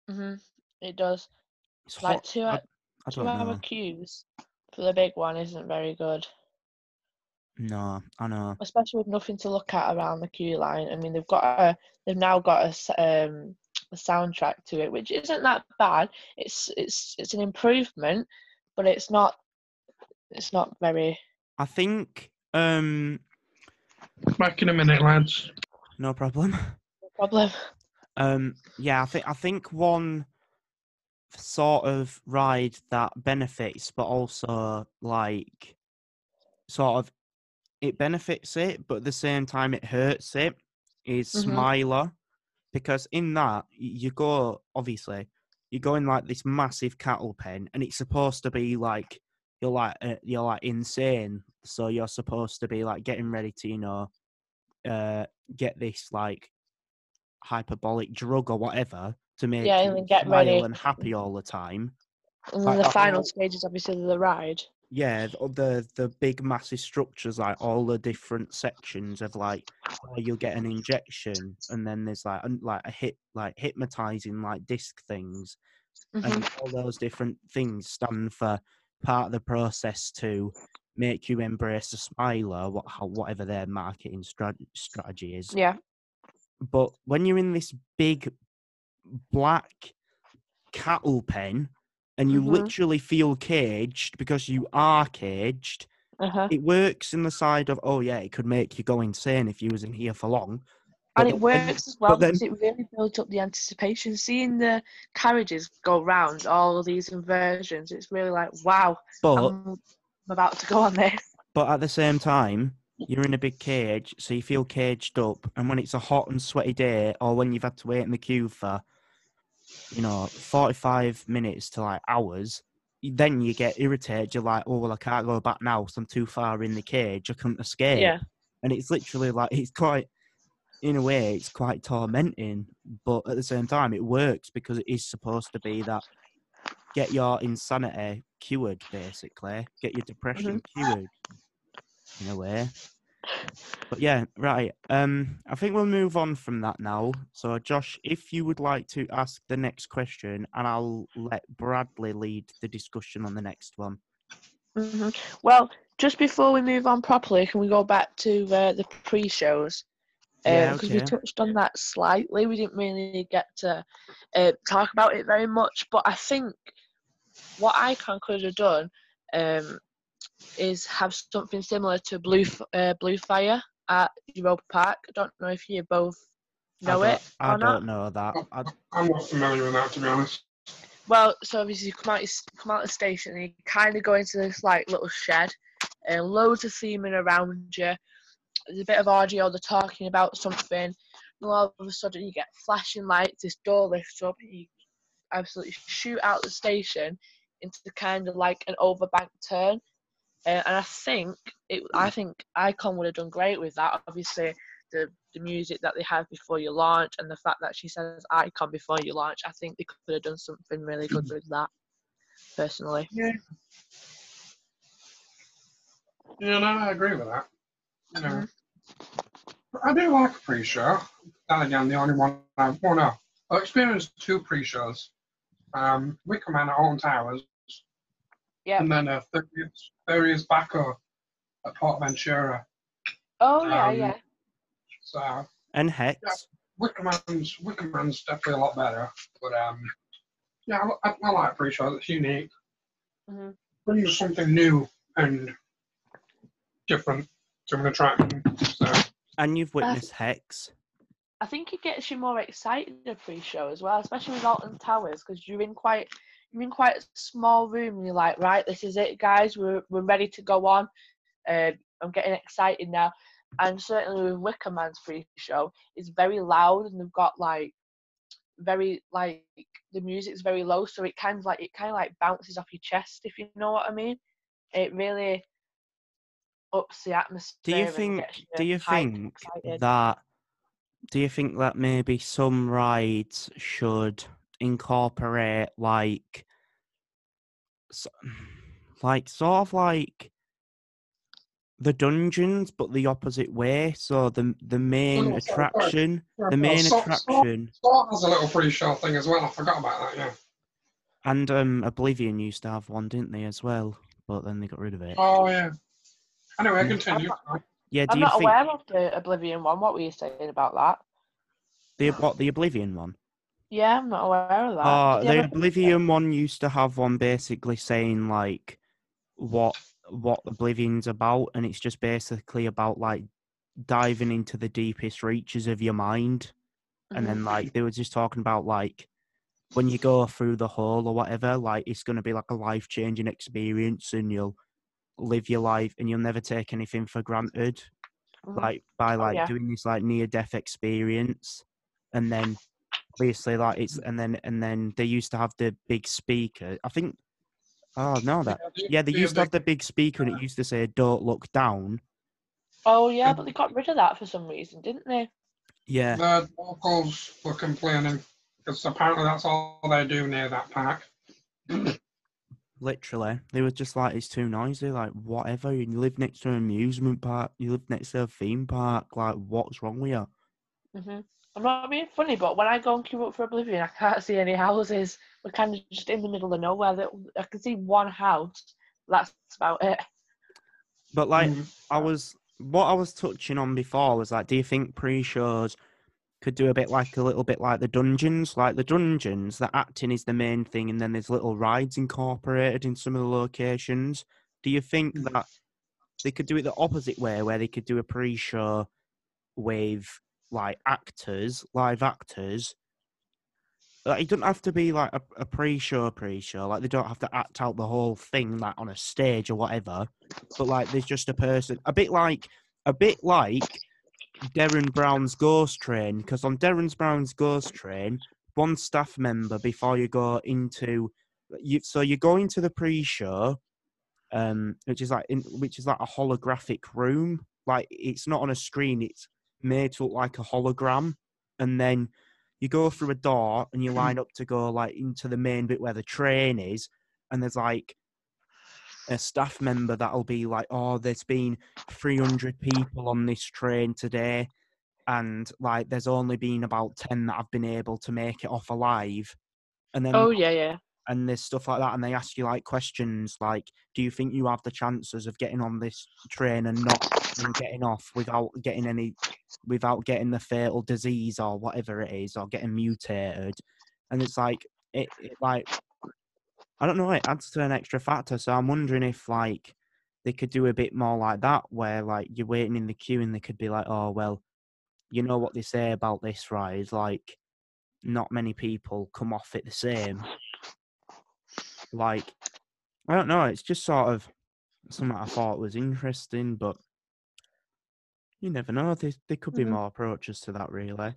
hmm It does. It's Like hot. two, I, I two hour know. queues for the big one isn't very good, No, I know. especially with nothing to look at around the queue line. I mean, they've got a, they've now got a, um, a soundtrack to it, which isn't that bad. It's it's it's an improvement, but it's not it's not very I think um Back in a minute, lads. no problem. No problem. Um, yeah, I think I think one sort of ride that benefits, but also like sort of it benefits it, but at the same time it hurts it. Is Mhm. Smiler because in that you go obviously you go in like this massive cattle pen, and it's supposed to be like you're like uh, you're like insane, so you're supposed to be like getting ready to you know uh get this like hyperbolic drug or whatever to make Yeah, you and get smile ready. and happy all the time. And Like, then the final stage is obviously the ride. Yeah, th- the the big massive structures, like all the different sections of like, oh, you'll get an injection, and then there's like like a hit like hypnotizing like disc things, Mhm. and all those different things stand for part of the process to make you embrace a smiler, what how, whatever their marketing strat- strategy is. Yeah. But when you're in this big black cattle pen and you Mhm. literally feel caged because you are caged, Uh huh. it works in the side of, oh yeah, it could make you go insane if you was in here for long. but And it works as well then- because it really builds up the anticipation. Seeing the carriages go round all these inversions, it's really like, wow, But I'm, I'm about to go on this. but at the same time, you're in a big cage, so you feel caged up. And when it's a hot and sweaty day, or when you've had to wait in the queue for, you know, 45 minutes to like hours, then you get irritated. You're like, oh, well, I can't go back now, so I'm too far in the cage. I couldn't escape. Yeah. And it's literally like, it's quite, in a way, it's quite tormenting. But at the same time, it works because it is supposed to be that get your insanity cured, basically, get your depression mm-hmm. cured in a way. But yeah, right. Um, I think we'll move on from that now. So, Josh, if you would like to ask the next question, and I'll let Bradley lead the discussion on the next one. hmm Well, just before we move on properly, can we go back to uh, the pre-shows? Yeah, Because we touched on that slightly. We didn't really get to uh, talk about it very much, but I think what Icon could have done um, is have something similar to Blue uh, Blue Fire at Europa Park. I don't know if you both know I it don't, I or not. don't know that. I, I'm not familiar with that, to be honest. Well, so obviously you come out, you come out of the station and you kind of go into this like little shed, and loads of theming around you. There's a bit of audio, they're talking about something, and all of a sudden you get flashing lights. This door lifts up, and you absolutely shoot out the station into kind of like an overbank turn. Uh, and I think it, I think Icon would have done great with that. Obviously, the the music that they have before you launch, and the fact that she says Icon before you launch, I think they could have done something really good with that. Personally, Yeah. Yeah, no, I agree with that. You know, I do like a pre-show. Then again, the only one I well, no, I've experienced two pre-shows. Um, Wicker Man at Alton Towers, yeah. and then a 30th, Furius Baco at PortAventura. Oh yeah, um, yeah. So and Hex. Wicker Man's Wicker Man's definitely a lot better, but um, yeah, I, I, I like pre-show. It's unique. Mhm. Brings something new and different to an attraction. So And you've witnessed Hex. I think it gets you more excited a pre-show as well, especially with Alton Towers, because you're in quite you're in quite a small room and you're like, right, this is it, guys. We're we're ready to go on. Uh, I'm getting excited now. And certainly with Wicker Man's free show, it's very loud and they've got like very like the music's very low, so it kind of like it kind of like bounces off your chest, if you know what I mean. It really ups the atmosphere. Do you think? gets Do you think that? Do you think that maybe some rides should incorporate like, s- like sort of like the dungeons, but the opposite way? So the the main Oh, sorry, sorry. attraction, Yeah, the well, main Salt- attraction, Salt has a little pre-show thing as well. I forgot about that. Yeah. and um Oblivion used to have one, didn't they, as well? But then they got rid of it. Oh yeah. Anyway, Yeah. continue. Yeah, do I'm you not think aware of the Oblivion one. What were you saying about that? the what the Oblivion one? Yeah, I'm not aware of that. Uh, the Oblivion one used to have one basically saying like what what Oblivion's about, and it's just basically about like diving into the deepest reaches of your mind. And Mhm. then like they were just talking about like when you go through the hole or whatever, like it's gonna be like a life changing experience and you'll live your life and you'll never take anything for granted. Mhm. Like by like yeah. doing this like near death experience. And then obviously like it's and then and then they used to have the big speaker. I think oh no that yeah, they used to have the big speaker and it used to say "Don't look down." Oh yeah, but they got rid of that for some reason, didn't they? Yeah, The locals were complaining because apparently that's all they do near that park. literally, they were just like, "It's too noisy." Like, whatever. You live next to an amusement park. You live next to a theme park. Like, what's wrong with you? hmm I'm not being funny, but when I go and queue up for Oblivion, I can't see any houses. We're kind of just in the middle of nowhere. That I can see one house. That's about it. But like, Mm. I was what I was touching on before was like, do you think pre-shows could do a bit like a little bit like the dungeons? Like the dungeons, the acting is the main thing, and then there's little rides incorporated in some of the locations. Do you think Mhm. that they could do it the opposite way, where they could do a pre-show with like actors, live actors? Like, it doesn't have to be like a, a pre-show pre-show. Like they don't have to act out the whole thing like on a stage or whatever. But like there's just a person, a bit like a bit like Derren Brown's Ghost Train, because on Derren Brown's Ghost Train, one staff member before you go into you, so you go into the pre-show, um, which is like in, which is like a holographic room. Like it's not on a screen; it's made to look like a hologram, and then you go through a door and you line up to go like into the main bit where the train is, and there's like a staff member that'll be like, "Oh, there's been 300 people on this train today, and like there's only been about 10 that have been able to make it off alive." And then Oh yeah, yeah. and there's stuff like that, and they ask you like questions like, "Do you think you have the chances of getting on this train and not getting off without getting any, without getting the fatal disease or whatever it is, or getting mutated?" And it's like it, it like I don't know, it adds to an extra factor. So I'm wondering if like they could do a bit more like that, where like you're waiting in the queue and they could be like, "Oh well, you know what they say about this, right? Is like." Not many people come off it the same like I don't know, it's just sort of something I thought was interesting, but you never know. There, there could be Mhm. more approaches to that, really.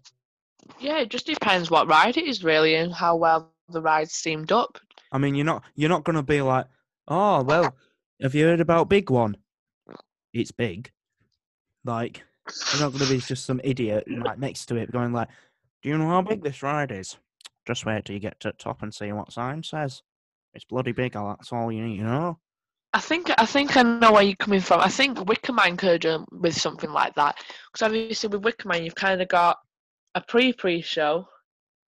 Yeah, it just depends what ride it is really and how well the ride's steamed up. I mean, you're not you're not gonna be like, oh well, have you heard about Big One? It's big. Like you're not gonna be just some idiot like next to it going like, do you know how big this ride is? Just wait till you get to the top and see what sign says. It's bloody big. That's all you need to know. I think I think I know where you're coming from. I think Wickerman could have done with something like that because obviously with Wickerman you've kind of got a pre-pre-show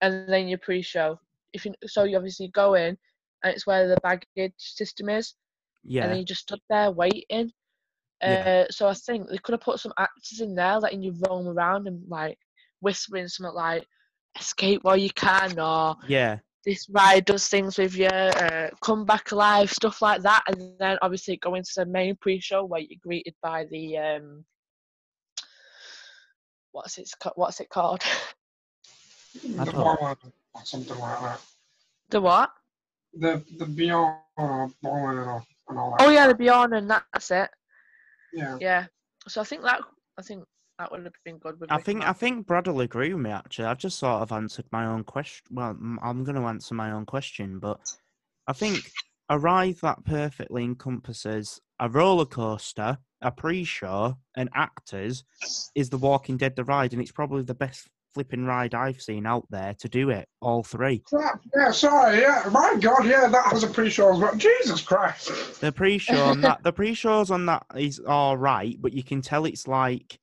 and then your pre-show. If you so you obviously go in and it's where the baggage system is, Yeah. and then you just stood there waiting. Yeah. Uh, so I think they could have put some actors in there letting you roam around and like whispering something like "escape while you can" or yeah, this ride does things with you, uh, come back alive, stuff like that, and then obviously go into the main pre-show where you're greeted by the um, what's it ca- what's it called? The don't- or something like that. the what? The the Beyond or Ballad and all that. Oh yeah, the Beyond, and that's it. Yeah. Yeah. So I think that I think that would have been good. With I think I think Brad will agree with me. Actually, I've just sort of answered my own question. Well, I'm going to answer my own question, but I think a ride that perfectly encompasses a roller coaster, a pre-show, and actors is the Walking Dead the ride, and it's probably the best flipping ride I've seen out there to do it. All three. Crap, Yeah, sorry, yeah. My God, yeah, that has a pre-show as well. Jesus Christ. The pre-show on that, the pre-shows on that is all right, but you can tell it's like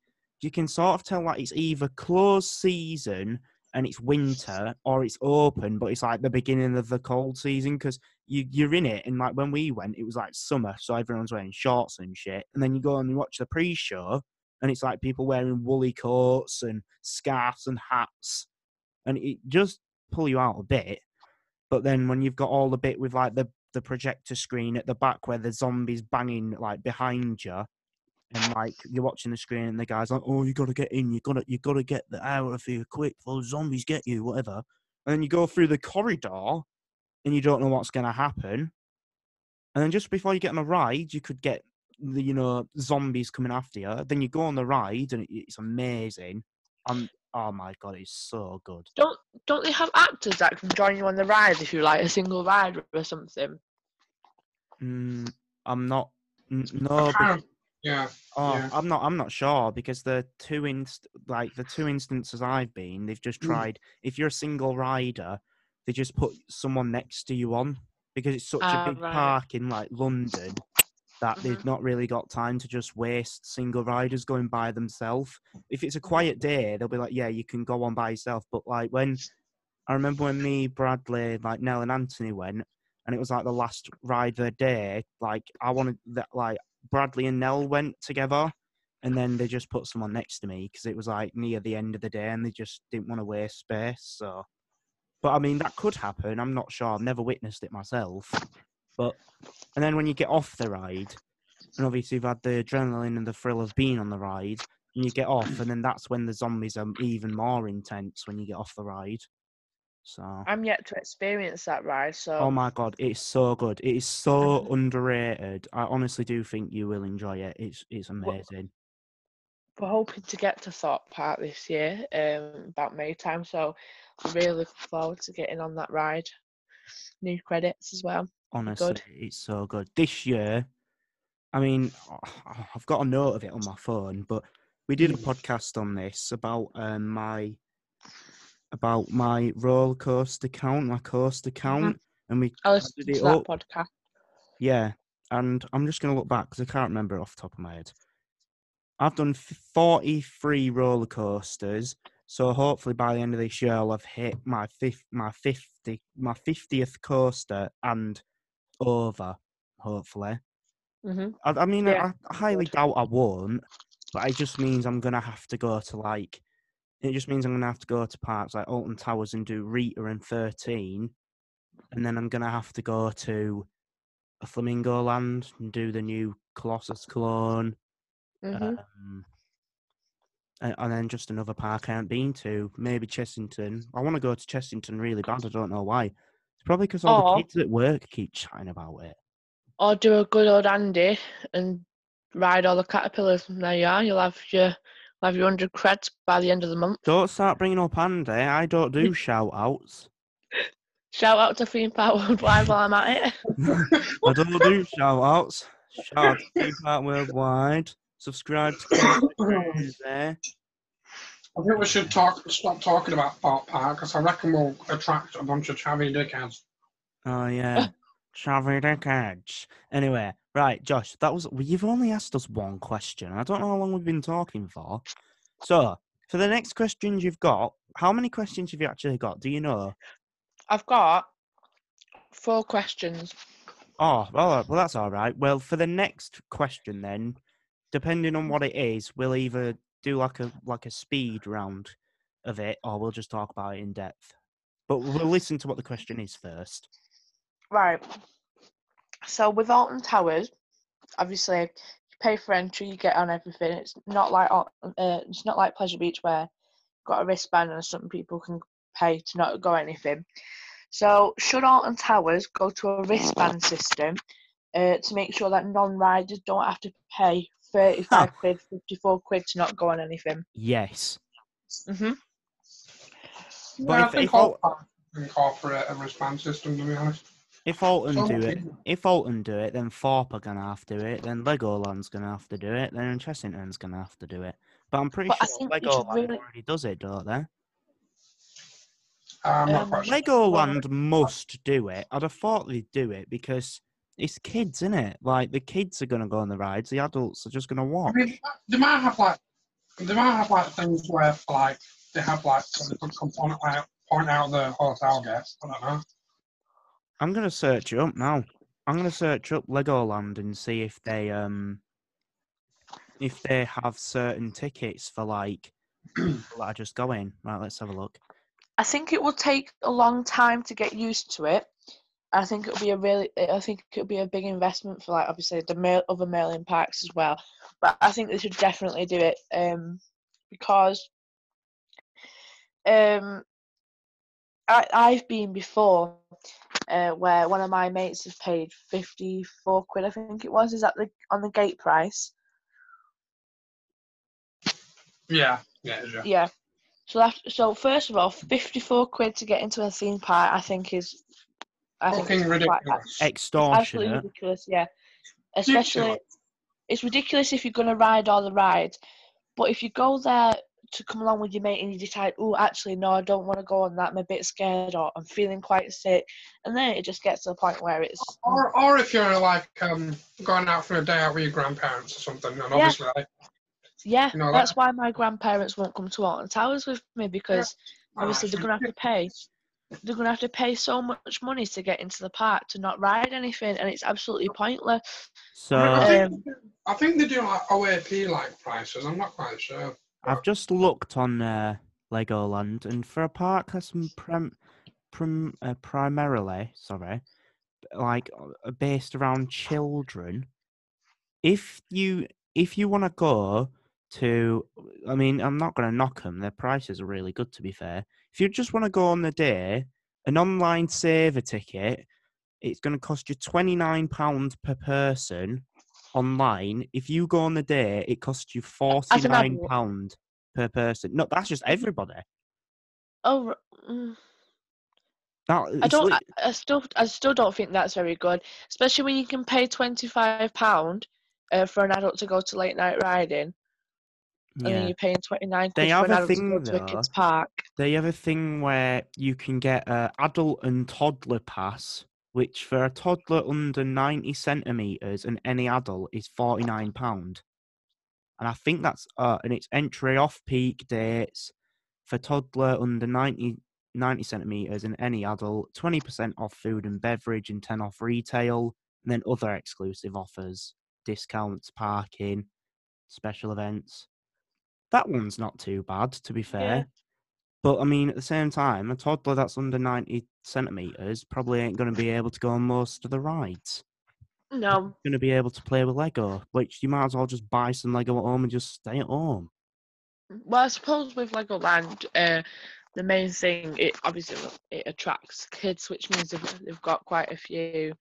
you can sort of tell like it's either closed season and it's winter, or it's open, but it's like the beginning of the cold season because you you're in it. And like when we went, it was like summer, so everyone's wearing shorts and shit. And then you go and you watch the pre-show, and it's like people wearing woolly coats and scarves and hats, and it just pull you out a bit. But then when you've got all the bit with like the the projector screen at the back where the zombies banging like behind you, and like you're watching the screen and the guy's like, "Oh, you gotta get in. You gotta you gotta get the out of here quick before the zombies get you." Whatever. And then you go through the corridor, and you don't know what's gonna happen. And then just before you get on a ride, you could get the you know zombies coming after you. Then you go on the ride, and it's amazing. And oh my god, it's so good. Don't don't they have actors that can join you on the ride if you like a single ride or something? Mm, I'm not. n- No, kind bec- of- yeah. oh, yeah. I'm not. I'm not sure because the two inst like the two instances I've been, they've just Mm. tried. If you're a single rider, they just put someone next to you on because it's such Ah, a big right. park in like London that they've Mhm. not really got time to just waste single riders going by themselves. If it's a quiet day, they'll be like, yeah, you can go on by yourself. But like when I remember when me, Bradley, like Nell and Anthony went, and it was like the last ride of the day. Like I wanted that, like Bradley and Nell went together, and then they just put someone next to me because it was like near the end of the day, and they just didn't want to waste space. So, but I mean that could happen. I'm not sure. I've never witnessed it myself. But and then when you get off the ride, and obviously you've had the adrenaline and the thrill of being on the ride, and you get off, and then that's when the zombies are even more intense when you get off the ride. So. I'm yet to experience that ride, so Oh my god, it's so good. It is so underrated. I honestly do think you will enjoy it. It's it's amazing. we're hoping to get to Thorpe Park this year, um, about May time. So really looking forward to getting on that ride. New credits as well. Honestly, good. it's so good. This year, I mean, I've got a note of it on my phone, but we did a Mm. podcast on this about um, my about my roller coaster count, my coaster count, and we I listened to that up. podcast. Yeah, and I'm just going to look back because I can't remember it off the top of my head. I've done 43 roller coasters, so hopefully by the end of this year I'll have hit my fifth, my 50, my 50th coaster and over. Hopefully, hmm I, I mean, Yeah, I, I highly doubt I won't, but it just means I'm gonna have to go to like. It just means I'm gonna have to go to parks like Alton Towers and do Rita and 13, and then I'm gonna have to go to a Flamingo Land and do the new Colossus Cologne, hmm um, and, and then just another park I haven't been to, maybe Chessington. I want to go to Chessington really bad. I don't know why. It's probably because all Or- the kids at work keep chatting about it. Or do a good old Andy and ride all the caterpillars. And there you are. You'll have your you'll have your hundred creds by the end of the month. Don't start bringing up Andy. I don't do shout outs. Shout out to Theme Park Worldwide while I'm at it. I don't do shout outs. Shout out to Theme Park Worldwide. Subscribe to there. I think we should talk. Stop talking about Thorpe Park because I reckon we'll attract a bunch of chavvy dickheads. Oh yeah. Travel dickheads. Anyway, right, Josh, that was well, you've only asked us one question. I don't know how long we've been talking for. So for the next questions you've got, how many questions have you actually got? Do you know? I've got four questions. Oh, well, uh, well, that's all right. Well, for the next question, then, depending on what it is, we'll either do like a like a speed round of it, or we'll just talk about it in depth. But we'll listen to what the question is first. Right. So with Alton Towers, obviously you pay for entry, you get on everything. It's not like uh, it's not like Pleasure Beach where you've got a wristband and some people can pay to not go anything. So should Alton Towers go to a wristband system uh, to make sure that non-riders don't have to pay 35 quid, 54 quid to not go on anything? Yes. hmm But yeah, if- I think if all all- incorporate a wristband system. To be honest. If Alton So do will it, if Alton do it, then Thorpe are gonna have to do it. Then Legoland's gonna have to do it. Then Chessington's gonna have to do it. But I'm pretty But sure think you should Legoland really- already does it, don't they? I'm Um, quite sure. Legoland must do it. I'd have thought they'd do it because it's kids, isn't it? Like the kids are gonna go on the rides, the adults are just gonna I mean, they might have like they might have like things where like they have like some good come point out point out the hotel guests. I don't know. I'm gonna search it up now. I'm gonna search up Legoland and see if they um if they have certain tickets for like people that are just going. Right, let's have a look. I think it will take a long time to get used to it. I think it'll be a really, I think it'll be a big investment for like obviously the mail, other mailing parks as well. But I think they should definitely do it um, because um, I I've been before uh, where one of my mates has paid fifty four quid. I think it was. Is that the on the gate price? Yeah, yeah, yeah. Yeah. So that, so first of all, fifty four quid to get into a theme park, I think is I think Fucking it's quite- ridiculous. absolutely ridiculous. Yeah, especially Ridiculous. it's ridiculous if you're going to ride all the rides, but if you go there to come along with your mate and you decide, oh, actually, no, I don't want to go on that. I'm a bit scared, or I'm feeling quite sick, and then it just gets to the point where it's Or, or if you're like um, going out for a day out with your grandparents or something, and obviously, like, yeah. No, that- that's why my grandparents won't come to Alton Towers with me because obviously they're going to have to pay. They're going to have to pay so much money to get into the park to not ride anything, and it's absolutely pointless. So I, think, Um, I think they do like OAP like prices. I'm not quite sure. I've just looked on uh, Legoland, and for a park that's m- prem, prim, uh, primarily, sorry, like uh, based around children, if you if you want to go to, I mean, I'm not going to knock them. Their prices are really good, to be fair. If you just want to go on the day, an online saver ticket, it's going to cost you twenty nine pounds per person online. If you go on the day, it costs you forty nine pound per person. No, that's just everybody. Oh, mm. That, I don't. lit- I, I still. I still don't think that's very good, especially when you can pay twenty five pound uh, for an adult to go to late night riding, and then you're paying twenty nine They have an a adult to thing, go to a kids park. They have a thing where you can get a adult and toddler pass, which for a toddler under ninety centimeters and any adult is forty nine pound. And I think that's uh, and it's entry off peak dates for toddler under 90, 90 centimeters and any adult, twenty percent off food and beverage and ten off retail, and then other exclusive offers, discounts, parking, special events. That one's not too bad, to be fair. But I mean, at the same time, a toddler that's under 90 centimeters probably ain't going to be able to go on most of the rides. No, Going to be able to play with Lego, which you might as well just buy some Lego at home and just stay at home. well, I suppose with Legoland, uh, the main thing it obviously it attracts kids, which means they've, they've got quite a few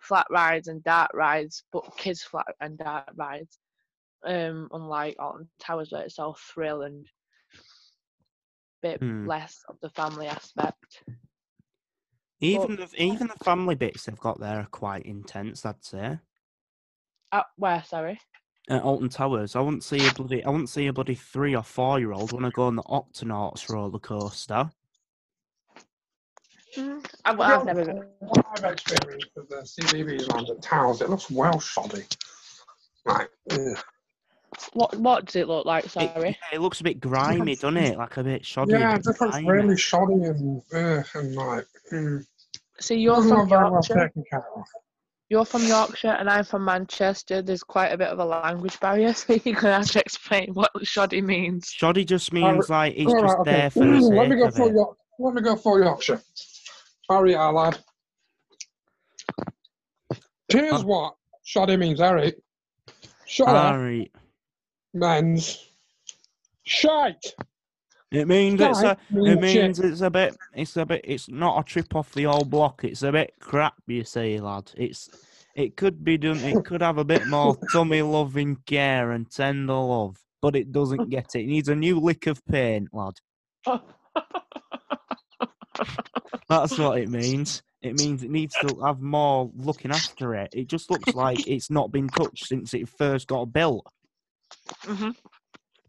flat rides and dart rides, but kids flat and dart rides. Um, unlike on Towers where it's all thrill and bit Hmm. less of the family aspect. Even the even the family bits they've got there are quite intense. I'd say. Uh, where, sorry? At Alton Towers, I wouldn't see a bloody I wouldn't see a bloody three or four year old want to go on the Octonauts roller coaster. Mm, I, well, I've never been. What I've experienced with the CBeebies on the towers, it looks well shoddy. Like, ugh. What What does it look like? It, Sorry. yeah, it looks a bit grimy, doesn't it? Like a bit shoddy. yeah, bit it just looks grimy. really shoddy and, ugh, and like, mm, So you're doesn't from look well Yorkshire. taken care of. You're from Yorkshire, and I'm from Manchester. There's quite a bit of a language barrier, so you're gonna have to explain what shoddy means. Shoddy just Oh, means like it's All just okay. there for the sake Let me go of for it. York. Let me go for Yorkshire. Harry, our lad. Here's what shoddy means, Harry. Shoddy Alright. Means shite. It means it's a Shite it means shit. it's a bit it's a bit it's not a trip off the old block, it's a bit crap, you see, lad. It's it could be done it could have a bit more tummy loving care and tender love, but it doesn't get it. It needs a new lick of paint, lad. That's what it means. It means it needs to have more looking after it. It just looks like it's not been touched since it first got built. Hmm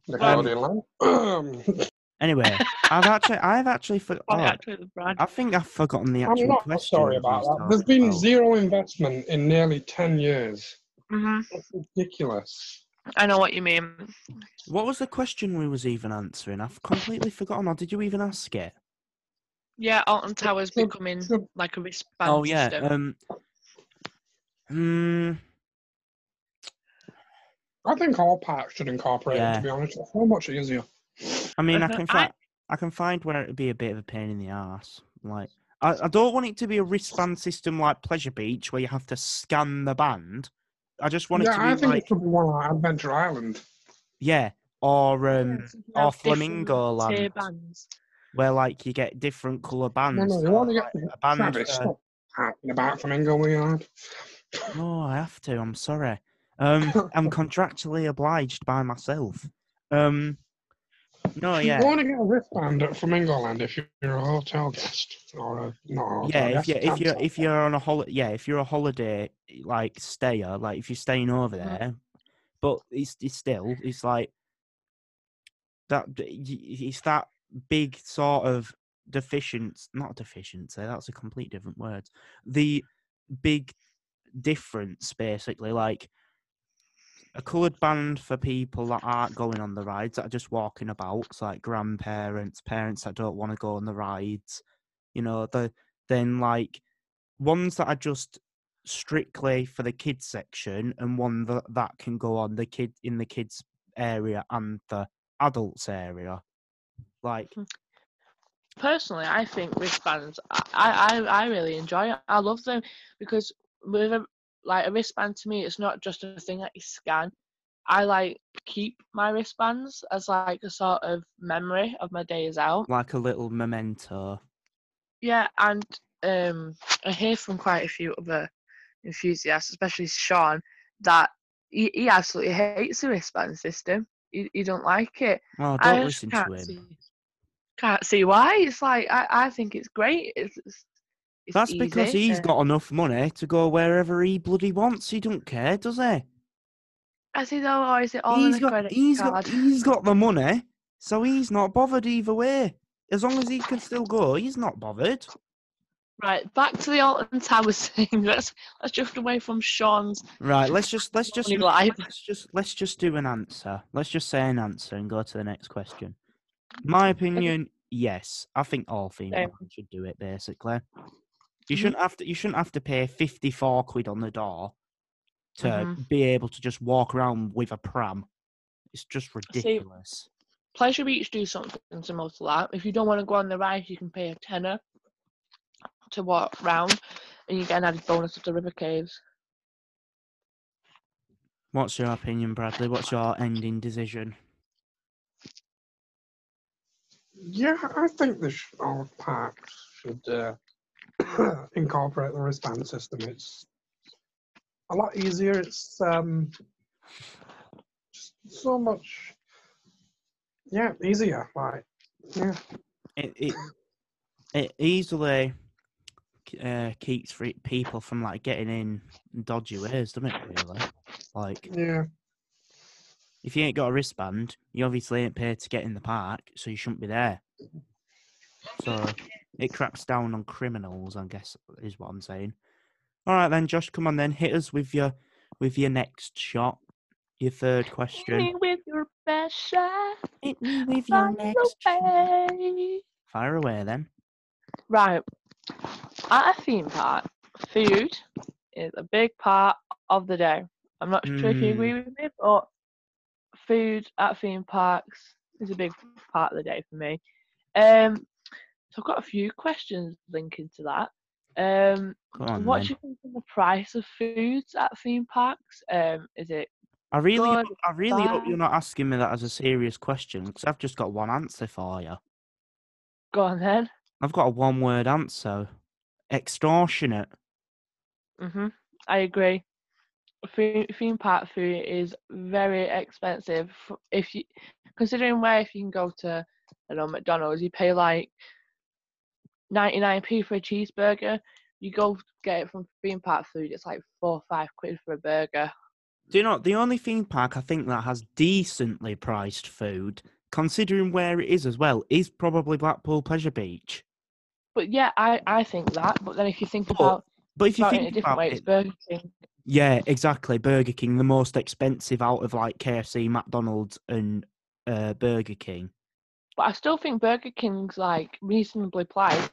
The Um, Guardian land. Anyway, I've actually I've actually Oh, actually. I think I've forgotten the I'm actual not question. sorry about that. talking There's been about. zero investment in nearly 10 years. hmm That's ridiculous. I know what you mean. What was the question we was even answering? I've completely forgotten. Or did you even ask it? Yeah, Alton Towers So- becoming so- like a wristband oh yeah. system. Um. Hmm. I think all parks should incorporate it, Yeah. to be honest. It's so much easier. I mean, I can I- find I can find where it'd be a bit of a pain in the ass. Like I, I don't want it to be a wristband system like Pleasure Beach where you have to scan the band. I just want it yeah, to I be think like it should be one like Adventure Island. yeah, or um, Yeah, or Flamingo tier Land bands. where like you get different color bands. No, no, you so, want to like, get a band Travis, for- stop about Flamingo Yard. No, I have to. I'm sorry. Um, I'm contractually obliged by myself. Um, no, You want to get a wristband at Flamingo Land if you're a hotel guest or a not a hotel yeah. If guest, you if you're if you're on a holiday, yeah, if you're a holiday like stayer, like if you're staying over Mhm. there, but it's it's still it's like that. It's that big sort of deficiency, not deficiency. That's a complete different word. The big difference, basically, like a coloured band for people that aren't going on the rides that are just walking about, so like grandparents, parents that don't want to go on the rides, you know, the then like ones that are just strictly for the kids section and one that, that can go on the kid in the kids area and the adults area. Like hmm. Personally, I think wristbands. I, I I really enjoy it. I love them because with like a wristband to me, it's not just a thing that you scan. I like keep my wristbands as like a sort of memory of my days out. like a little memento. Yeah, and um, I hear from quite a few other enthusiasts, especially Sean, that he, he absolutely hates the wristband system. He, he don't like it. I don't just listen to him. see, can't see why. It's like I, I think it's great. It's, it's, it's That's because easy, he's uh, got enough money to go wherever he bloody wants. He don't care, does he? Is he though, or is it all he's in got credit he's card? got he's got the money, so he's not bothered either way. As long as he can still go, he's not bothered. Right, back to the Alton Towers thing. Let's let's drift away from Sean's Right, let's just let's just life. let's just let's just do an answer. Let's just say an answer and go to the next question. My opinion, yes. I think all parks should do it. Basically, you Mhm. shouldn't have to. You shouldn't have to pay fifty four quid on the door to Mhm. be able to just walk around with a pram. It's just ridiculous. Pleasure Beach do something similar to that. If you don't want to go on the ride, you can pay a tenner to walk round, and you get an added bonus of the river caves. What's your opinion, Bradley? What's your ending decision? Yeah, I think the sh- all parks should uh, incorporate the wristband system. It's a lot easier. It's um, just so much, yeah, easier. Like, yeah, It it, it easily uh, keeps free people from like getting in dodgy ways, doesn't it? Really, like yeah. if you ain't got a wristband, you obviously ain't paid to get in the park, so you shouldn't be there. So it cracks down on criminals, I guess, is what I'm saying. All right then, Josh, come on then, hit us with your with your next shot, your third question. Me with your best shot. Hit me with fly your next shot. Fire away then. Right. At a theme park, food is a big part of the day. I'm not sure if you Mm. agree with me, but food at theme parks is a big part of the day for me. Um, so I've got a few questions linking to that. Um, on what do you think of the price of foods at theme parks? Um, is it I really, good, hope- I really hope you're not asking me that as a serious question because I've just got one answer for you. go on then? I've got a one-word answer: extortionate. hmm I agree. Theme, theme park food is very expensive. If you considering where if you can go to, I don't know McDonald's, you pay like ninety nine p for a cheeseburger. You go get it from theme park food, it's like four or five quid for a burger. Do you know the only theme park I think that has decently priced food, considering where it is as well, is probably Blackpool Pleasure Beach. But yeah, I, I think that. But then if you think But about, But if you it in a think different way, it's it, Burger King. yeah, exactly. Burger King, the most expensive out of like KFC, McDonald's, and uh, Burger King. But I still think Burger King's like reasonably priced.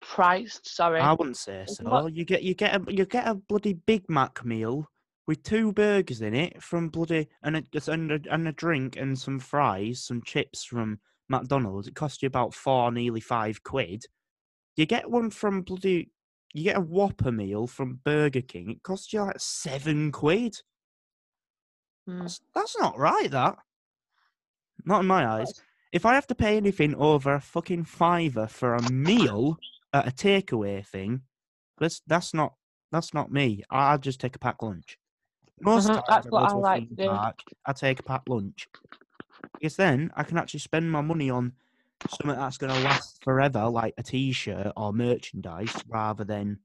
Priced, sorry. I wouldn't say so. not- You get you get a you get a bloody Big Mac meal with two burgers in it from bloody and a and a, and a drink and some fries, some chips from McDonald's. It costs you about four, nearly five quid. You get one from bloody. You get a Whopper meal from Burger King. It costs you like seven quid. Mm. That's, that's not right. That. Not in my eyes. If I have to pay anything over a fucking fiver for a meal at a takeaway thing, that's that's not that's not me. I I'd just take a packed lunch. Most Mhm, times that's I what I like to do. park, I take a packed lunch. Because then I can actually spend my money on something that's going to last forever, like a T-shirt or merchandise, rather than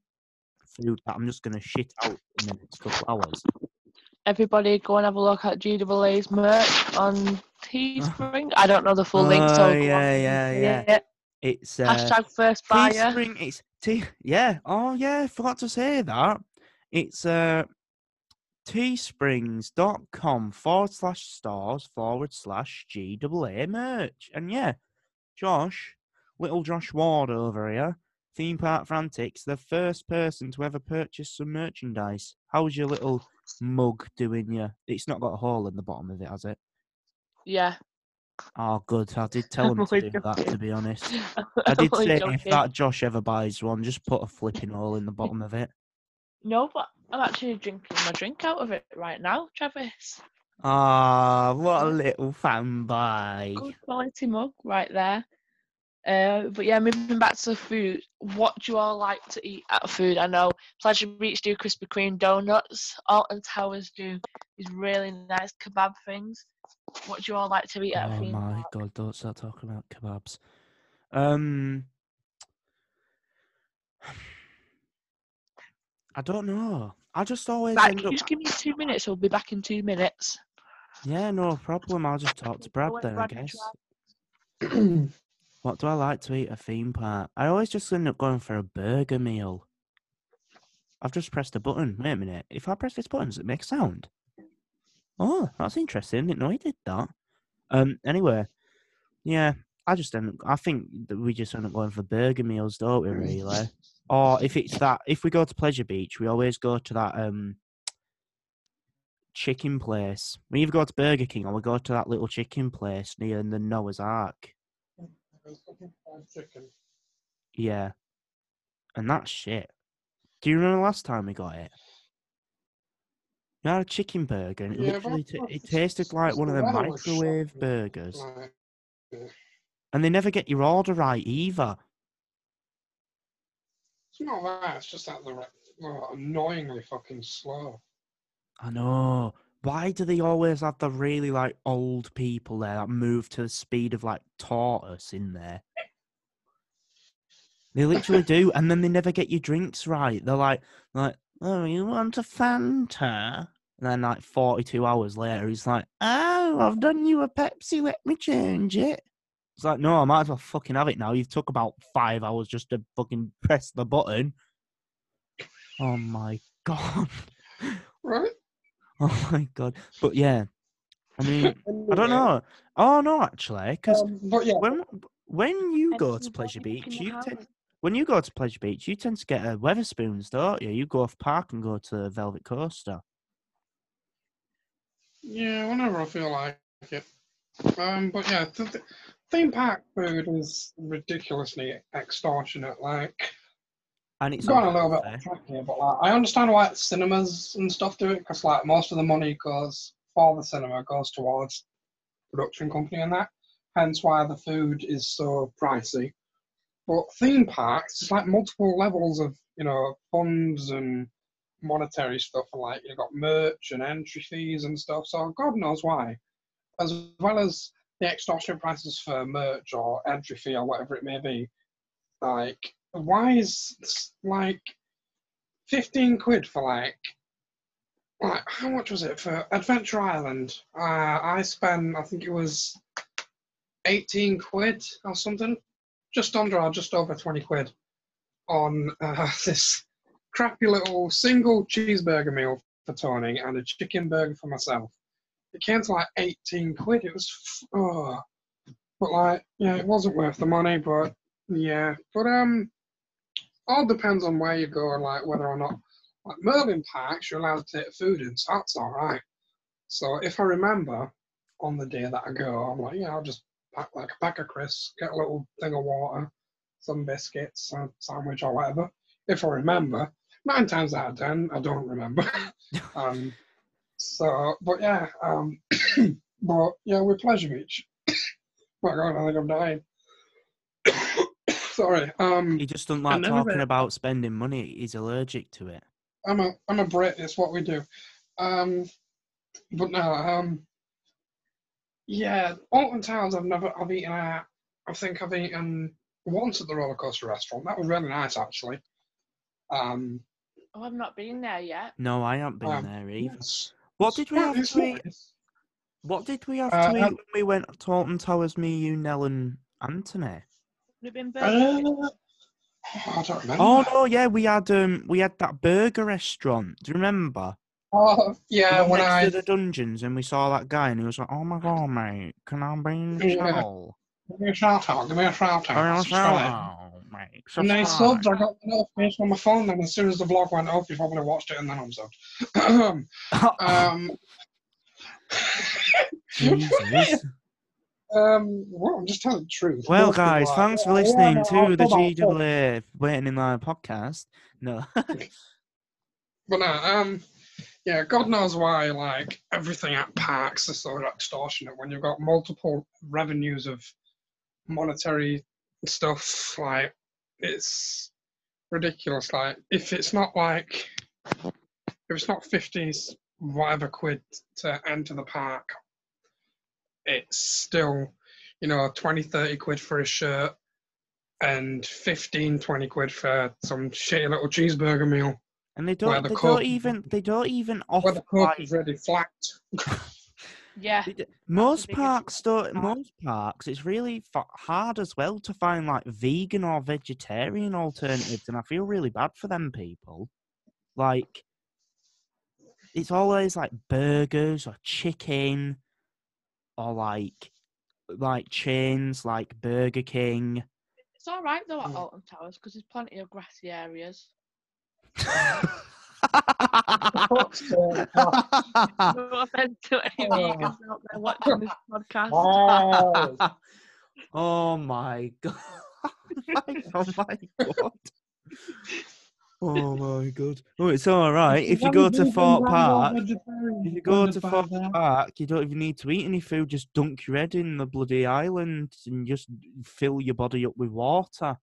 food that I'm just going to shit out in the next couple hours. Everybody go and have a look at GAA's merch on Teespring. I don't know the full link, so Oh, on yeah, yeah, yeah. It's uh, Hashtag first buyer. Teespring. It's T. Yeah. Oh yeah. Forgot to say that. It's uh teesprings.com forward slash stores forward slash GAA merch. And yeah, Josh, little Josh Ward over here, Theme Park Frantics, the first person to ever purchase some merchandise. How's your little mug doing you? It's not got a hole in the bottom of it, has it? Yeah. Oh, good. I did tell him I'm to do that, to be honest. I did only say if that Josh ever buys one, just put a flipping hole in the bottom of it. No, but I'm actually drinking my drink out of it right now, Travis. Ah, what a little fanboy. Good quality mug right there. Uh, but yeah, moving back to food, what do you all like to eat at food? I know Pleasure Beach do Krispy Kreme donuts. Alton Towers do these really nice kebab things. What do you all like to eat at a Oh my park? god, don't start talking about kebabs. Um, I don't know. I just always Right, end up. just give me two minutes? I'll be back in two minutes. Yeah, no problem. I'll just talk to Brad then, I guess. What do I like to eat at theme park? I always just end up going for a burger meal. I've just pressed a button. Wait a minute. If I press this button, does it make sound? Oh, that's interesting. Didn't know he did that. Um. Anyway, yeah. I just end. Up, I think that we just end up going for burger meals, don't we? Really? or if it's that, if we go to Pleasure Beach, we always go to that um chicken place. We either go to Burger King or we go to that little chicken place near the Noah's Ark. Chicken. Yeah. And that's shit. Do you remember last time we got it? We had a chicken burger and it Yeah, literally that's- it tasted like one of the the weather was microwave shocking. burgers. Like, And they never get your order right either. it's not that. It's just that they're annoyingly fucking slow. I know. Why do they always have the really like old people there that move to the speed of like tortoise in there? They literally do, and then they never get your drinks right. They're like, like, oh, you want a Fanta? And then like forty-two hours later, he's like, oh, I've done you a Pepsi. Let me change it. It's like, no, I might as well fucking have it now. You've took about five hours just to fucking press the button. Oh my god. Right? Oh my god. But yeah, I mean, I don't know. Oh no, actually, because Um, but yeah, when when you go to Anything Pleasure about making Beach, the you house? tend when you go to Pleasure Beach, you tend to get a Wetherspoons, don't you? You go off park and go to Velvet Coaster. yeah, whenever I feel like it. Um, but yeah, th- th- theme park food is ridiculously extortionate. Like, And it's going a little bit track here, but like, I understand why cinemas and stuff do it because like most of the money goes for the cinema goes towards production company and that. Hence why the food is so pricey. But theme parks, it's like multiple levels of you know funds and monetary stuff, and like you've got merch and entry fees and stuff. So God knows why, as well as the extortion prices for merch or entry fee or whatever it may be. Like, why is like fifteen quid for like like how much was it for Adventure Island? Uh, I spent I think it was eighteen quid or something, just under or just over twenty quid on uh, this crappy little single cheeseburger meal for Tony and a chicken burger for myself. It came to like eighteen quid. It was oh, but like yeah, it wasn't worth the money. But yeah, but um, all depends on where you go and like whether or not like Merlin Parks, you're allowed to take food in, so that's all right. So if I remember on the day that I go, I'm like, yeah, I'll just pack like a pack of crisps, get a little thing of water, some biscuits, a sandwich, or whatever. If I remember, nine times out of ten, I don't remember. um, so, but yeah, um, but yeah, with Pleasure Beach. my God, I think I'm dying. Sorry. Um, He just doesn't like talking been- about spending money. He's allergic to it. I'm a I'm a Brit. It's what we do. Um, but no. Um, yeah, Alton Towers. I've never. I've eaten at. I think I've eaten once at the roller coaster restaurant. That was really nice, actually. Um, Oh, I've not been there yet. No, I haven't been Um, there either. yes. What did we Yeah, have it's to eat? nice. What did we have Uh, to eat um, when we went to Alton Towers? Me, you, Nell, and Anthony. Have you been Uh, burger? I don't remember. Oh no, yeah, we had um, we had that burger restaurant. Do you remember? Oh, yeah, one when next I to the dungeons, and we saw that guy, and he was like, "Oh my god, mate, can I be in the Yeah. show? give me a shout out, give me a shout Can I out. shout out, mate? And then Subscribe." subbed, I got the notification on my phone, and as soon as the vlog went up, you probably watched it, and then I'm subbed. um, Jesus. Um, well, I'm just telling the truth. Well, guys, thanks for "Yeah, listening yeah, to oh, the come on, come on." GWA Waiting in Line podcast. No. But no, um, yeah, God knows why, like, everything at parks is so extortionate when you've got multiple revenues of monetary stuff. Like, it's ridiculous. Like, if it's not like, if it's not 50s, whatever quid to enter the park, it's still, you know, 20, 30 quid for a shirt and 15, 20 quid for some shitty little cheeseburger meal. And they don't. the They Coke- don't even. They don't even Where offer. the coke like, is ready flat. Yeah. Most parks don't. part. Most parks, it's really fa- hard as well to find like vegan or vegetarian alternatives, and I feel really bad for them people. Like, it's always like burgers or chicken, or like, like chains like Burger King. It's all right though at Mm. Alton Towers because there's plenty of grassy areas. No offense to any Oh. vegans out there watching this podcast. Oh, oh my god! oh my god! Oh my god! Oh, it's all right if you go to Thorpe Park. If you go to Thorpe Park, you don't even need to eat any food. Just dunk your head in the bloody island and just fill your body up with water.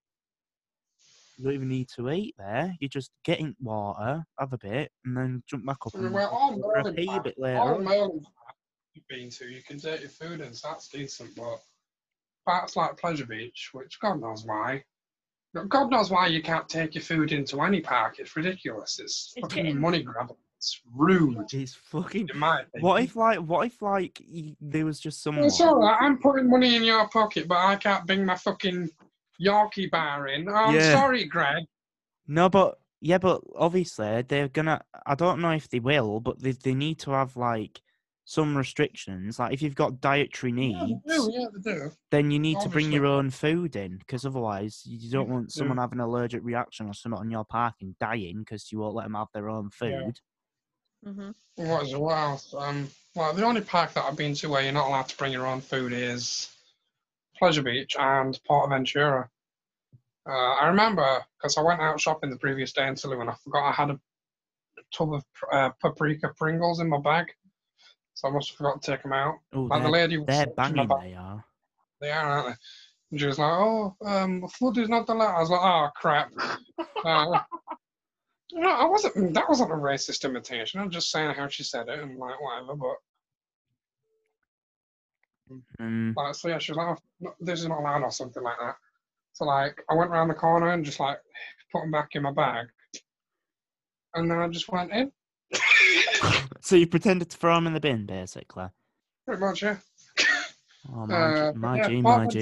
You don't even need to eat there. You just get in water, have a bit, and then jump back up and Well, all a Merlin pee bit later. all. Merlin you've been to, you can take your food in, so that's decent. But parks like Pleasure Beach, which God knows why, God knows why you can't take your food into any park. It's ridiculous. It's, It's fucking getting- money grabbing. It's rude, It's fucking. in. What if like? What if like y- there was just someone? It's all right. I'm putting money in your pocket, but I can't bring my fucking Yorkie bar in. Oh, I'm Yeah. sorry, Greg. No, but yeah, but obviously they're gonna. I don't know if they will, but they they need to have like some restrictions. Like if you've got dietary Yeah, needs, they do. Yeah, they do. then you need to bring your own food in, because otherwise you don't Yeah, want yeah. someone having an allergic reaction or something on your park and dying because you won't let them have their own Yeah. food. hmm What is what else? Um, well, the only park that I've been to where you're not allowed to bring your own food is Pleasure Beach and PortAventura. Uh, I remember because I went out shopping the previous day in Salou and I forgot I had a tub of uh, paprika Pringles in my bag, so I must have forgot to take them out. Oh, Like the lady was they're banging. bag. They are. They are, aren't they? And she was like, "Oh, um, food is not allowed." I was like, "Oh crap." Uh, no, I wasn't. That wasn't a racist imitation. I'm just saying how she said it and like whatever. But Mm, like, so yeah, she was like, oh, no, "This is not allowed" or something like that. So like, I went around the corner and just like put them back in my bag, and then I just went in. so you pretended to throw them in the bin, basically. Pretty much, yeah. Oh my, Uh, G, my yeah, G, my G.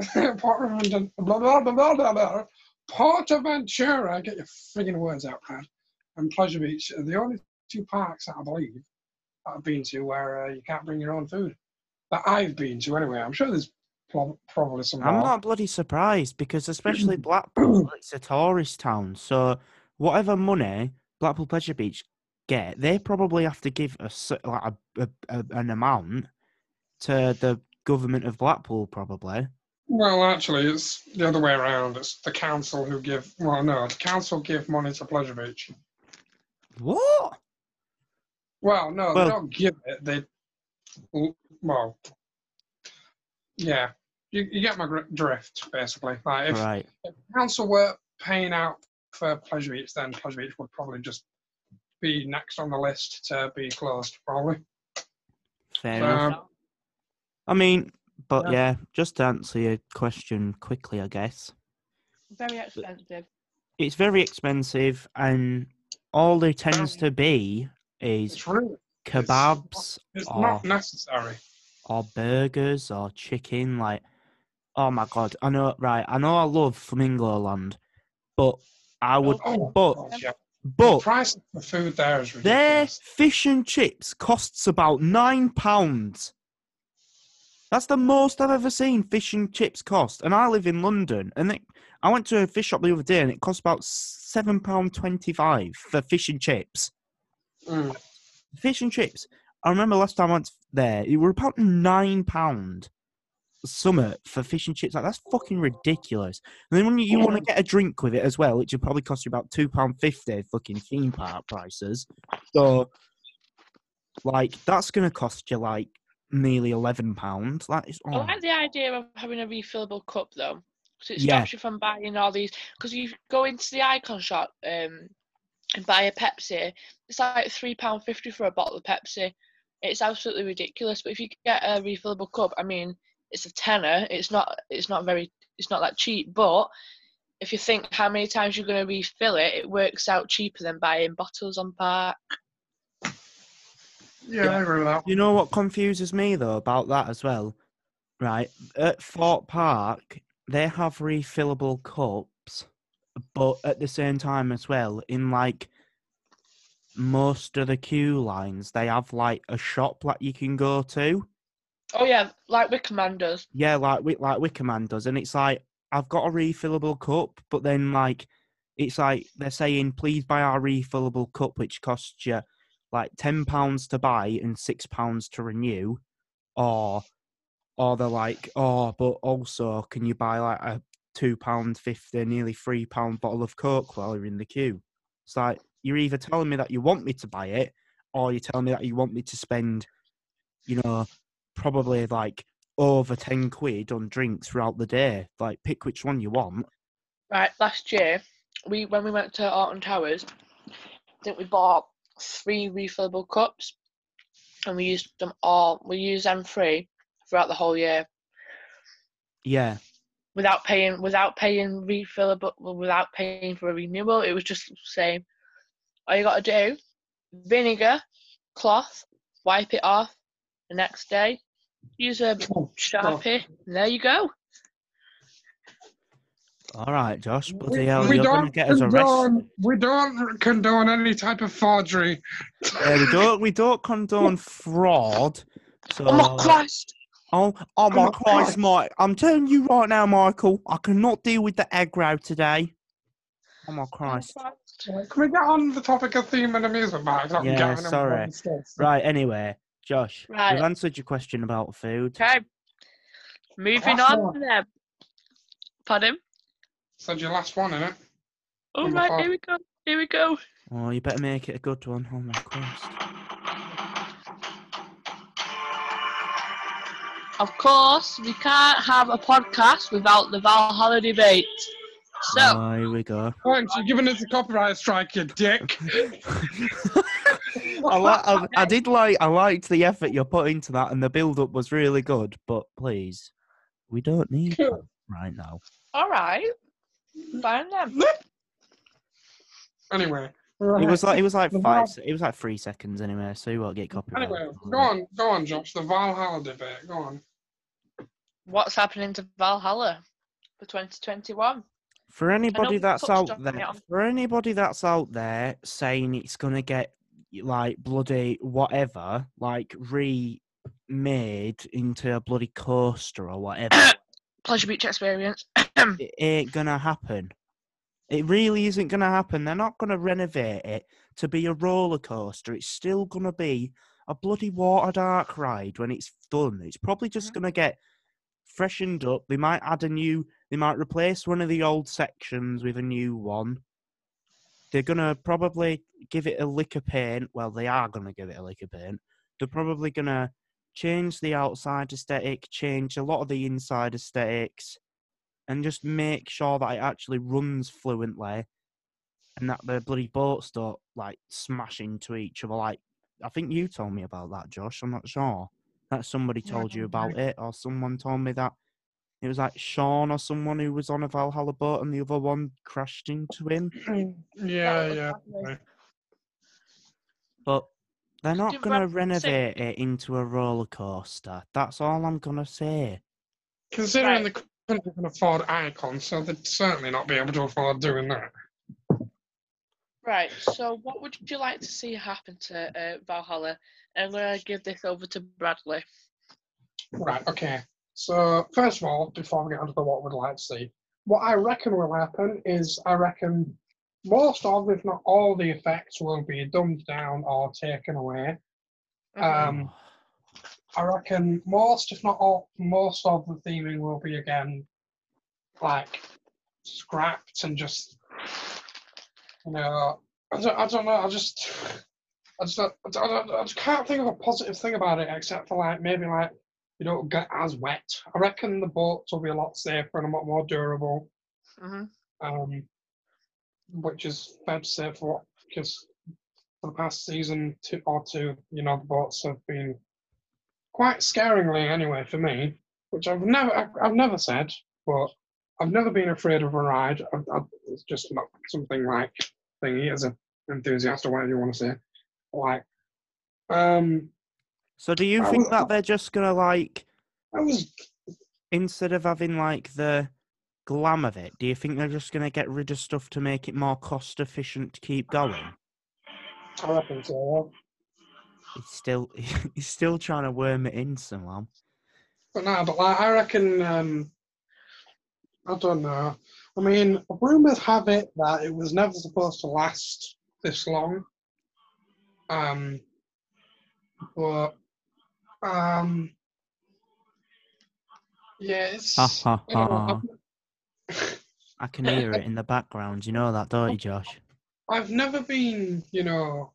PortAventura, blah, blah, blah, blah, blah, blah. PortAventura, get your friggin' words out, man. And Pleasure Beach are the only two parks that I believe that I've been to where uh, you can't bring your own food. That I've been to anyway. I'm sure there's pro- probably some I'm not bloody surprised because especially Blackpool, it's a tourist town. So whatever money Blackpool Pleasure Beach get, they probably have to give a like a, a, a- an amount to the government of Blackpool, probably. Well, actually, it's the other way around. It's the council who give. Well, no, the council give money to Pleasure Beach. What? Well, no, Well- they don't give it. They, well, yeah, you, you get my drift, basically. Like, if Right. the council were paying out for Pleasure Beach, then Pleasure Beach would probably just be next on the list to be closed, probably. Fair enough. Um, I mean, but yeah. yeah, just to answer your question quickly, I guess. Very expensive. It's very expensive, and all there tends to be is it's really, kebabs it's or, not necessary. or burgers or chicken. Like, oh my god, I know, right? I know I love Flamingo Land, but I would, Oh, but God, yeah. The but price of the food there is ridiculous. their fish and chips costs about nine pounds. That's the most I've ever seen fish and chips cost, and I live in London. And it, I went to a fish shop the other day, and it cost about seven pound twenty-five for fish and chips. Mm. Fish and chips. I remember last time I went there, it were about nine pound summer for fish and chips. Like that's fucking ridiculous. And then when you, you want to get a drink with it as well, which would probably cost you about two pound fifty, fucking theme park prices. So, like, that's gonna cost you like nearly eleven pounds. That is. I Oh, like the idea of having a refillable cup though, because it Yeah. stops you from buying all these. Because you go into the icon shop um, and buy a Pepsi, it's like three pound fifty for a bottle of Pepsi. It's absolutely ridiculous. But if you get a refillable cup, I mean, it's a tenner. It's not. It's not very. It's not that cheap. But if you think how many times you're going to refill it, it works out cheaper than buying bottles on park. Yeah, I agree with that. You know what confuses me though about that as well, right? At Thorpe Park, they have refillable cups, but at the same time as well, in like most of the queue lines, they have like a shop that you can go to. Oh yeah, like with Commandos. Yeah, like like Wickerman does, and it's like I've got a refillable cup, but then like it's like they're saying please buy our refillable cup, which costs you like ten pounds to buy and six pounds to renew, or or they're like oh, but also can you buy like a two pound fifty, nearly three pound bottle of coke while you're in the queue? It's like you're either telling me that you want me to buy it, or you're telling me that you want me to spend, you know, probably like over 10 quid on drinks throughout the day. Like, pick which one you want. Right, last year, we when we went to Alton Towers, I think we bought three refillable cups, and we used them all. We used them free throughout the whole year Yeah. without paying without paying refillable without paying for a renewal. It was just the same. All you got to do, vinegar, cloth, wipe it off the next day. Use a Oh, sharpie, and there you go. All right, Josh. We, Bloody hell, we you're going to don't get us arrested. condone, we don't condone any type of forgery. Yeah, we don't. We don't condone fraud. So, Oh my Christ! oh, oh my my Christ, Mike! I'm telling you right now, Michael. I cannot deal with the aggro today. Oh my Christ! Can we get on the topic of theme and amusement parks? Yeah, sorry. Right. Anyway, Josh, Right. we've answered your question about food. Okay. Moving Last on one. then. Pardon? Said your last one, innit? All Number right, five. here we go. Here we go. Oh, you better make it a good one. Oh my Christ! Of course, we can't have a podcast without the Valhalla debate. So, Oh, here we go. Thanks, you're giving us a copyright strike, you dick. I, li- I, I did like I liked the effort you put into that, and the build up was really good. But please, we don't need that right now. all right. Fine then. Anyway. It was like it was like five. It was like three seconds anyway, so you won't get copyright. Anyway, go on, go on, Josh. The Valhalla debate. Go on. What's happening to Valhalla for 2021? For anybody that's out there, for anybody that's out there saying it's gonna get like bloody whatever, like remade into a bloody coaster or whatever, Pleasure Beach experience. it ain't gonna happen. It really isn't gonna happen. They're not gonna renovate it to be a roller coaster. It's still gonna be a bloody water dark ride when it's done. It's probably just Mhm. gonna get freshened up. They might add a new. They might replace one of the old sections with a new one. They're gonna probably give it a lick of paint. Well, they are gonna give it a lick of paint. They're probably gonna change the outside aesthetic, change a lot of the inside aesthetics, and just make sure that it actually runs fluently, and that the bloody boats don't like smash into each other. Like I think you told me about that, Josh. I'm not sure that somebody told you about it, or someone told me that it was like Sean or someone who was on a Valhalla boat, and the other one crashed into him. yeah, was yeah. But they're not going to Brad say- renovate it into a roller coaster. That's all I'm going to say. Considering Right. the country can afford icons, so they'd certainly not be able to afford doing that. Right. So, what would you like to see happen to uh, Valhalla? I'm gonna give this over to Bradley. Right, okay. So, first of all, before we get onto the what we'd like to see, what I reckon will happen is I reckon most of, if not all, the effects will be dumbed down or taken away. Um, I reckon most, if not all, most of the theming will be again like scrapped and just, you know, I don't, I don't know. I just, I just, don't- I, don't, I just can't think of a positive thing about it except for like maybe like you don't get as wet. I reckon the boats will be a lot safer and a lot more durable. Mhm. Um, which is fair to say for because for the past season two or two, you know, the boats have been quite scaringly anyway for me, which I've never I've, I've never said, but I've never been afraid of a ride. I, I, it's just not something like thingy as an enthusiast or whatever you want to say. Like, um, So do you think that they're just going to like I was instead of having like the glam of it, do you think they're just going to get rid of stuff to make it more cost efficient to keep going? I reckon so. He's still he's still trying to worm it in somehow. But no, but like, I reckon, um, I don't know. I mean, rumours have it that it was never supposed to last this long. Um, but, um, it's. Ha ha I ha. I can hear it in the background. You know that, don't you, Josh? I've never been, you know,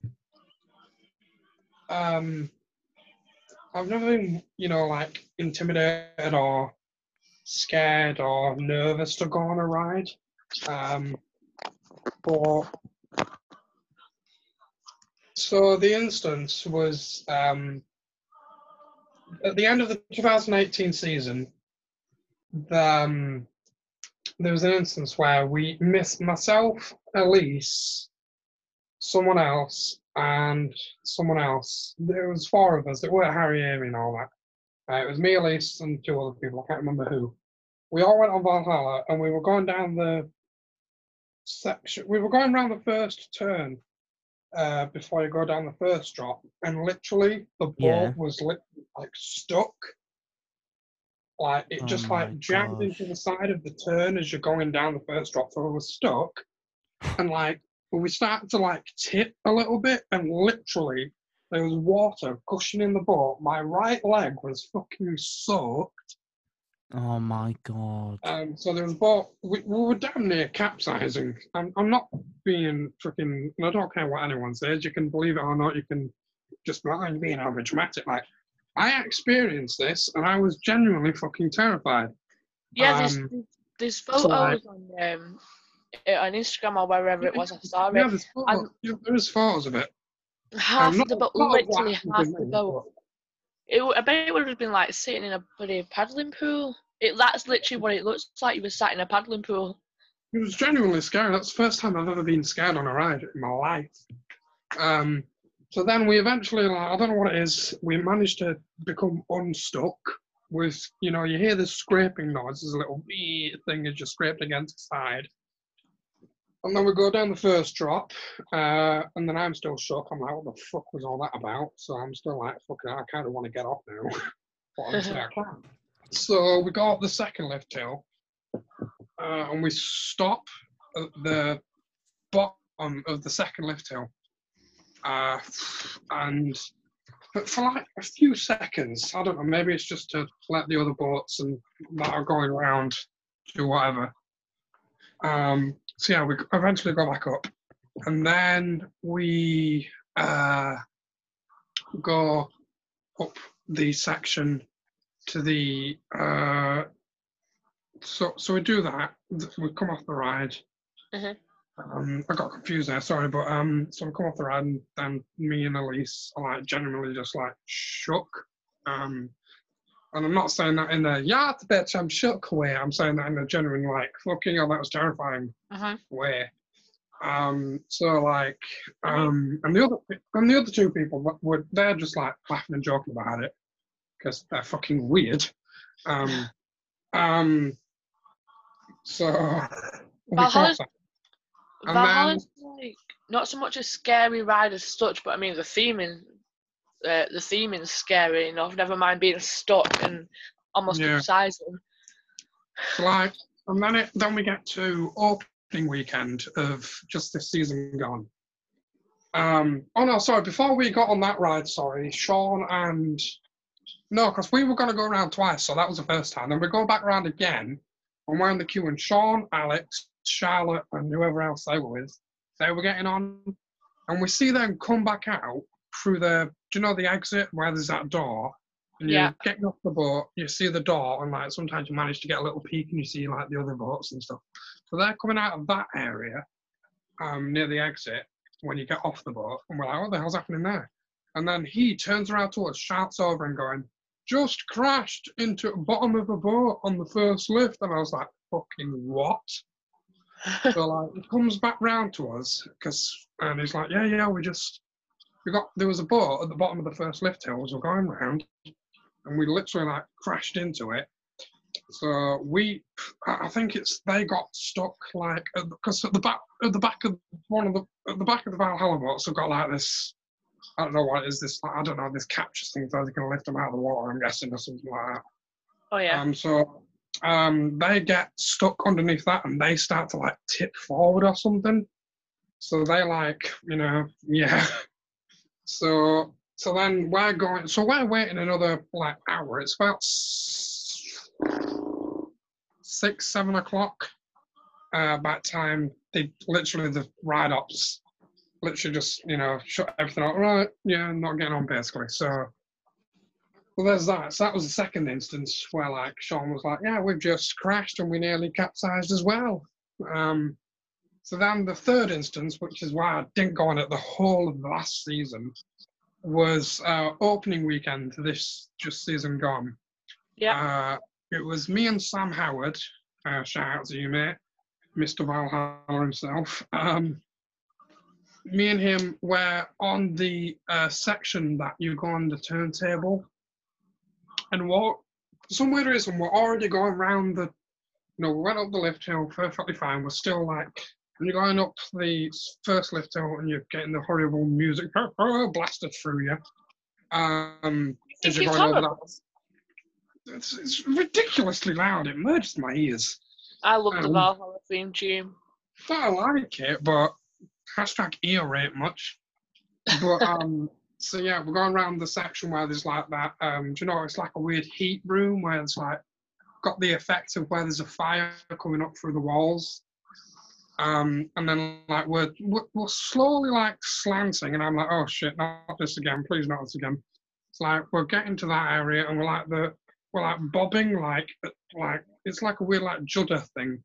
um, I've never been, you know, like intimidated or scared or nervous to go on a ride. Um, but so the instance was um, at the end of the 2018 season. The, um, there was an instance where we missed myself, Elise, someone else, and someone else. There was four of us. It weren't Harry, Amy, and all that. Uh, it was me, Elise, and two other people. I can't remember who. We all went on Valhalla, and we were going down the section. We were going around the first turn uh, before you go down the first drop, and literally the boat Yeah. was lit, like stuck. Like it Oh just my like jammed into the side of the turn as you're going down the first drop, so it was stuck. And like we started to like tip a little bit, and literally there was water gushing in the boat. My right leg was fucking soaked. Oh my god. Um, so there was boat. We, we were damn near capsizing. I'm, I'm not being freaking. I don't care what anyone says. You can believe it or not. You can just be like, "Oh, being over dramatic. Like I experienced this, and I was genuinely fucking terrified. Yeah, there's Um, there's so, like- photos on um uh, on Instagram or wherever it was. I saw Yeah, it. there's photos, yeah, there is photos of it. Half the boat, not of what literally half the boat. It, I bet it would have been like sitting in a bloody paddling pool. It that's literally what it looks like. You were sat in a paddling pool. It was genuinely scary. That's the first time I've ever been scared on a ride in my life. Um, so then we eventually, like, I don't know what it is, we managed to become unstuck with, you know, you hear this scraping noise, a little thing as you scraped against the side. And then we go down the first drop, uh, and then I'm still shook. I'm like, what the fuck was all that about? So I'm still like, fucking, I kind of want to get off now. So we go up the second lift hill, uh, and we stop at the bottom of the second lift hill. Uh, and but for like a few seconds, I don't know, maybe it's just to let the other boats and that are going around do whatever. Um, so yeah, we eventually go back up, and then we uh, go up the section to the. Uh, so so we do that. We come off the ride. Mhm. Um, I got confused there, sorry, but um, so we come off the ride, and then me and Elise are like generally just like shook. Um, and I'm not saying that in a yeah, bitch, I'm shook way. I'm saying that in a genuine like fucking hell, that was terrifying Mhm. way. Um, so like, um, and the other and the other two people were- they're just like laughing and joking about it because they're fucking weird. Um, um, so we Valhalla's- crossed that. And Valhalla's like not so much a scary ride as such, but I mean the theming, uh, the theming's scary enough. Never mind being stuck and almost Yeah. capsizing. Like, and then it then we get to opening weekend of just this season gone. Um, oh no, sorry. Before we got on that ride, sorry, Sean and no, because we were going to go around twice, so that was the first time. Then we go back around again, and we're in the queue, and Sean, Alex, Charlotte, and whoever else they were with, they were getting on, and we see them come back out through the, do you know the exit where there's that door? And Yeah. you're getting off the boat, you see the door, and like sometimes you manage to get a little peek and you see like the other boats and stuff. So they're coming out of that area um, near the exit when you get off the boat, and we're like, what the hell's happening there? And then he turns around to us, shouts over and going, just crashed into the bottom of a boat on the first lift. And I was like, fucking what? So like he comes back round to us because and he's like, yeah, yeah, we just we got there was a boat at the bottom of the first lift hill as we're going round, and we literally like crashed into it. So we, I think it's they got stuck like because at the back at the back of one of the at the back of the Valhalla boats, they've got like this. I don't know what it is this. I don't know this capture thing so they can lift them out of the water. I'm guessing or something like that. Oh yeah. Um, so um, they get stuck underneath that and they start to like tip forward or something. So they like, you know, yeah. So so then we're going. So we're waiting another like hour. It's about six, seven o'clock. Uh, by time they literally the ride ops literally just you know shut everything out. Right, yeah, not getting on basically. So well, there's that. So that was the second instance where like Sean was like, "Yeah, we've just crashed and we nearly capsized as well." Um, so then the third instance, which is why I didn't go on it the whole of the last season, was uh, opening weekend this just season gone. Yeah. Uh, it was me and Sam Howard. Uh, shout out to you, mate, Mr. Valhalla himself. Um, me and him were on the uh, section that you go on the turntable, and what for some weird reason we're already going round the. You know, we went up the lift hill perfectly fine. We're still like when you're going up the first lift hill and you're getting the horrible music blasted through you. Um, as you're it's going over that it's, it's ridiculously loud. It merges my ears. I love the um, Valhalla theme tune. I like it, but hashtag ear rape much. But um, so yeah, we're going around the section where there's like that. Um, do you know it's like a weird heat room where it's like got the effect of where there's a fire coming up through the walls. Um, and then like we're, we're we're slowly like slanting, and I'm like, oh shit, not this again, please not this again. It's like we're getting to that area, and we're like the we're like bobbing like like it's like a weird like judder thing,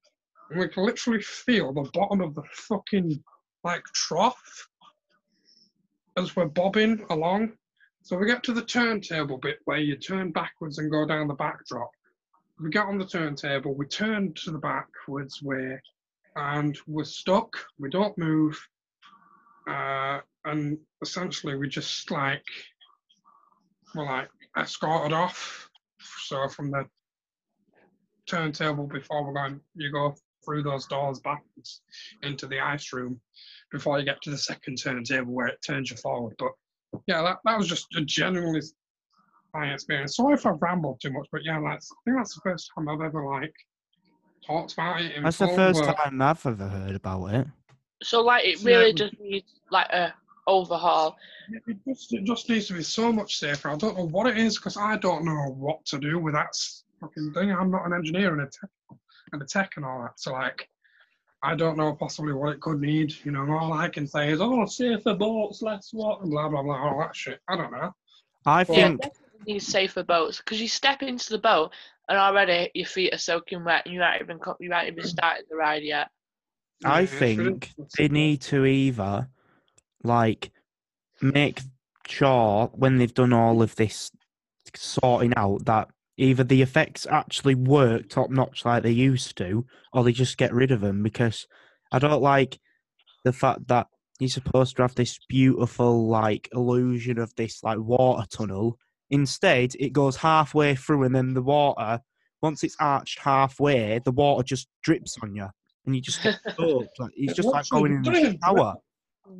and we can literally feel the bottom of the fucking like trough as we're bobbing along. So we get to the turntable bit where you turn backwards and go down the backdrop. We get on the turntable, we turn to the backwards way, and we're stuck. We don't move, uh, and essentially we just like we're like escorted off. So from the turntable before we're going, you go through those doors backwards into the ice room before you get to the second turntable where it turns you forward. But yeah, that, that was just a generally fine experience. Sorry if I've rambled too much, but yeah, that's, I think that's the first time I've ever like talked about it. In That's the first but- time I've ever heard about it. So like it Yeah. really just needs like a overhaul. It just, it just needs to be so much safer. I don't know what it is because I don't know what to do with that fucking thing. I'm not an engineer and a tech, and a tech and all that. So like, I don't know possibly what it could need. You know, all I can say is, oh, safer boats, less what, and blah blah blah, all that shit. I don't know. I Yeah, think definitely need safer boats because you step into the boat and already your feet are soaking wet and you haven't even co- you haven't even mm. started the ride yet. I Yeah, it should- think they need to either like make sure when they've done all of this sorting out that either the effects actually work top notch like they used to, or they just get rid of them because I don't like the fact that you're supposed to have this beautiful like illusion of this like water tunnel. Instead, it goes halfway through, and then the water, once it's arched halfway, the water just drips on you, and you just get soaked. Like, it's just like going in the shower.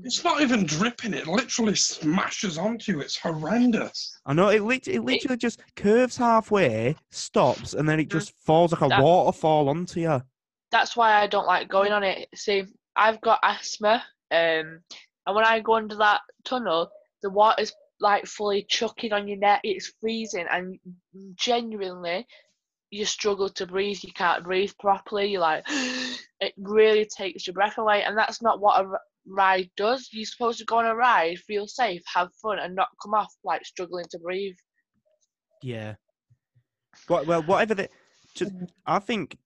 It's not even dripping. It literally smashes onto you. It's horrendous. I know it, lit- it literally just curves halfway, stops, and then it just falls like a That- waterfall onto you. That's why I don't like going on it. See, I've got asthma, um, and when I go under that tunnel, the water's like fully chucking on your neck. It's freezing, and genuinely, you struggle to breathe. You can't breathe properly. You're like, it really takes your breath away, and that's not what a r- ride does. You're supposed to go on a ride, feel safe, have fun, and not come off like struggling to breathe. Yeah. What, well, whatever the. Just, I think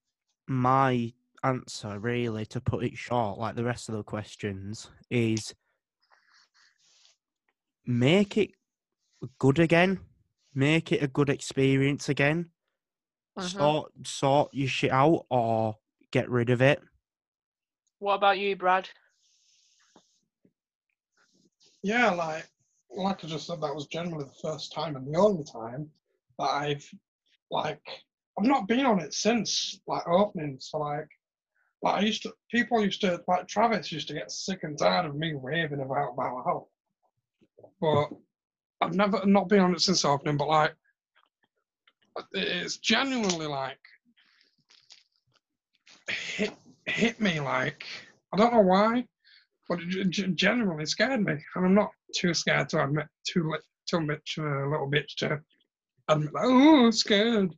my answer, really, to put it short, like the rest of the questions, is make it good again. Make it a good experience again. Mhm. Sort sort your shit out or get rid of it. What about you, Brad? Yeah, like like I just said, that was generally the first time and the only time that I've like I've not been on it since like opening. So like like I used to people used to like Travis used to get sick and tired of me raving about Valhalla. But I've never not been on it since opening, but like it's genuinely like hit hit me like I don't know why, but it g- g- scared me, and I'm not too scared to admit too li- too much of a little bitch to admit like, oh I'm scared.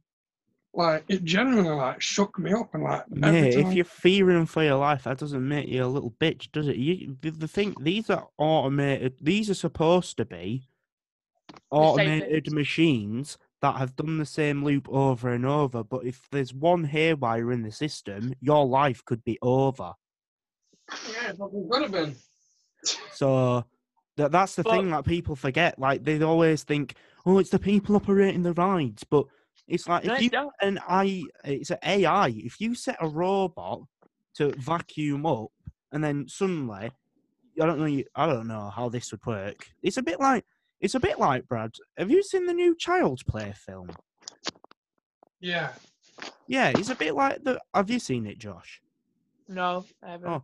Like it generally, like shook me up and like every Yeah, if you're fearing for your life, that doesn't make you a little bitch, does it? You, the, the thing, these are automated. These are supposed to be automated machines that have done the same loop over and over. But if there's one haywire in the system, your life could be over. Yeah, it fucking could have been. So that that's the But- thing that people forget. Like they always think, oh, it's the people operating the rides, but it's like No, if it's you not. an I, it's an AI. If you set a robot to vacuum up, and then suddenly, I don't know, I don't know how this would work. It's a bit like, it's a bit like Brad. Have you seen the new Child's Play film? Yeah. Yeah, it's a bit like the. Have you seen it, Josh? No, I haven't. Oh.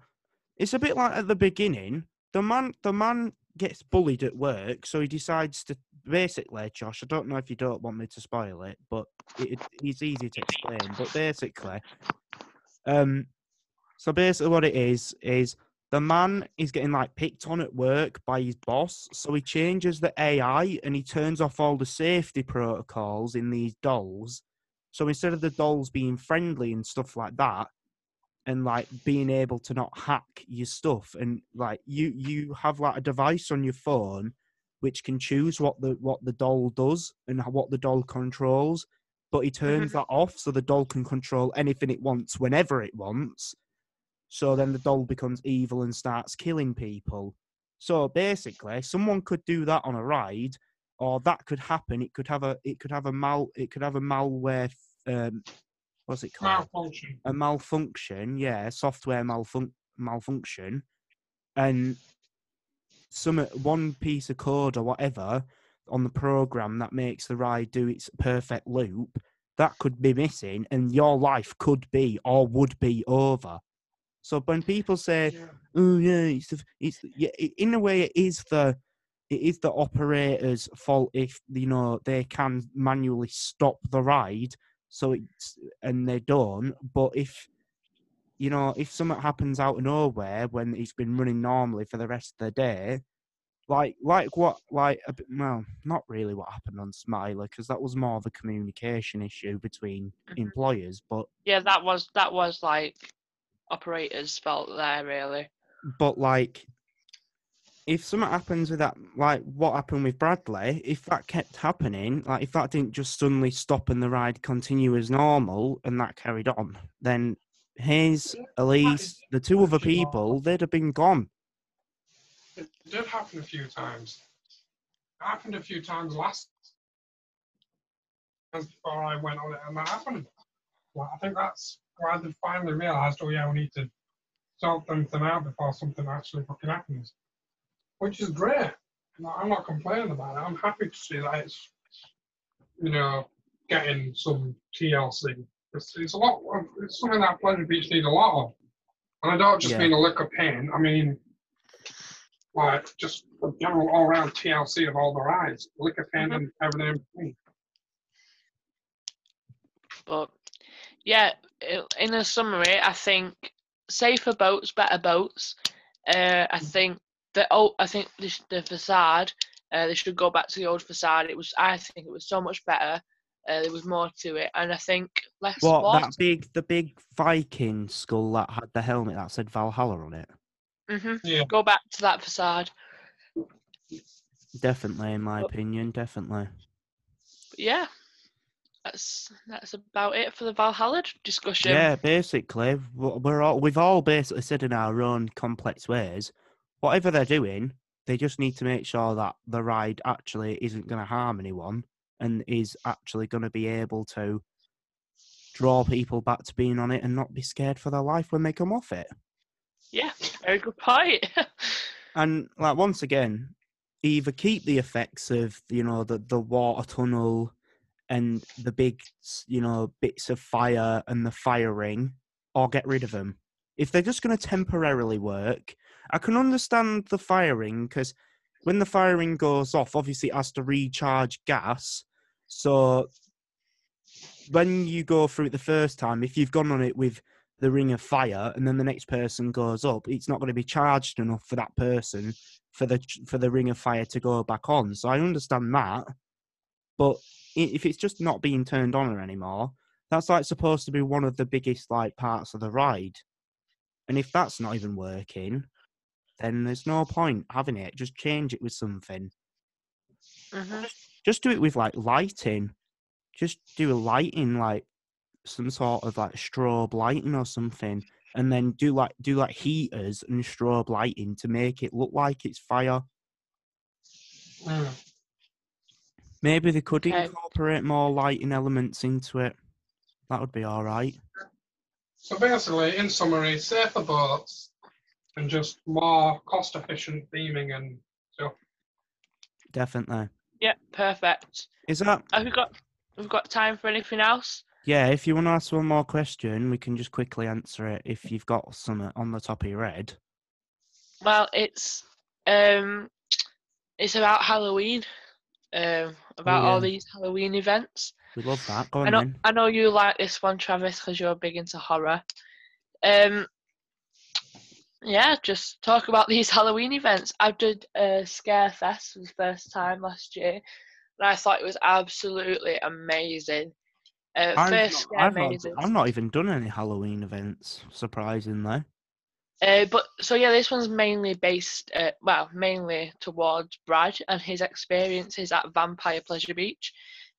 It's a bit like at the beginning. The man, the man gets bullied at work, so he decides to basically, Josh. I don't know if you don't want me to spoil it, but it, it's easy to explain. But basically, um, so basically, what it is is the man is getting like picked on at work by his boss, so he changes the AI and he turns off all the safety protocols in these dolls. So instead of the dolls being friendly and stuff like that, and like being able to not hack your stuff and like you you have like a device on your phone which can choose what the what the doll does and what the doll controls but he turns that off so the doll can control anything it wants whenever it wants. So then the doll becomes evil and starts killing people. So basically someone could do that on a ride or that could happen. It could have a it could have a mal it could have a malware um what's it called Malfunction. a malfunction, yeah, software malfun- malfunction, and some one piece of code or whatever on the program that makes the ride do its perfect loop that could be missing, and your life could be or would be over. So when people say, Yeah. "Oh yeah," it's the, it's yeah, in a way it is the it is the operator's fault if you know they can manually stop the ride so it's and they don't but if you know if something happens out of nowhere when it's been running normally for the rest of the day like like what like a bit, well not really what happened on Smiler because that was more of a communication issue between Mhm. employers, but Yeah, that was that was like operators' fault there, really. but like if something happens with that like what happened with bradley if that kept happening like if that didn't just suddenly stop and the ride continue as normal and that carried on then hayes elise the two other people they'd have been gone It did happen a few times. It happened a few times last before I went on it, and that happened. Well, I think that's why they finally realised, oh yeah, we need to sort something out before something actually fucking happens. Which is great. No, I'm not complaining about it. I'm happy to see that it's, you know, getting some TLC. It's, it's a lot. Of, it's something that Pleasure Beach need a lot of. And I don't just Yeah. mean a lick of pain. I mean, like just a general all-round TLC of all the rides, lick of pain Mhm. and everything in between. But yeah, in a summary, I think safer boats, better boats. Uh, I think the oh, I think the, the facade. Uh, they should go back to the old facade. It was, I think, it was so much better. Uh, there was more to it, and I think less what water. that big the big viking skull that had the helmet that said valhalla on it hmm Yeah. Go back to that facade. definitely in my But- opinion definitely But yeah, that's that's about it for the Valhalla discussion. Yeah, basically, we're all we've all basically said in our own complex ways, whatever they're doing, they just need to make sure that the ride actually isn't going to harm anyone and is actually going to be able to draw people back to being on it and not be scared for their life when they come off it. Yeah, very good point. And like once again, either keep the effects of you know the the water tunnel and the big you know bits of fire and the firing, or get rid of them. If they're just going to temporarily work, I can understand the firing because when the firing goes off, obviously it has to recharge gas. So when you go through it the first time, if you've gone on it with the ring of fire and then the next person goes up, it's not going to be charged enough for that person for the for the ring of fire to go back on. So I understand that, but if it's just not being turned on anymore, that's like supposed to be one of the biggest like parts of the ride, and if that's not even working, then there's no point having it. Just change it with something. hmm Just do it with like lighting. Just do a lighting like some sort of like strobe lighting or something, and then do like do like heaters and strobe lighting to make it look like it's fire. Mm. Maybe they could Okay. incorporate more lighting elements into it. That would be all right. So basically, in summary, safer boats and just more cost-efficient theming and stuff. Definitely. Yeah, perfect. Is that Have we got we've got time for anything else? yeah? If you want to ask one more question, we can just quickly answer it. If you've got some on the top of your head. Well, it's um, it's about Halloween. Um, about all yeah. these Halloween events. We love that. Go I know then. I know you like this one, Travis, because you're big into horror. Um, yeah, just talk about these Halloween events. I did a scare fest for the first time last year, and I thought it was absolutely amazing. Uh, I've first not, I've, not. I've not even done any Halloween events, surprisingly. Uh, but so yeah, this one's mainly based, uh, well, mainly towards Brad and his experiences at Vampire Pleasure Beach.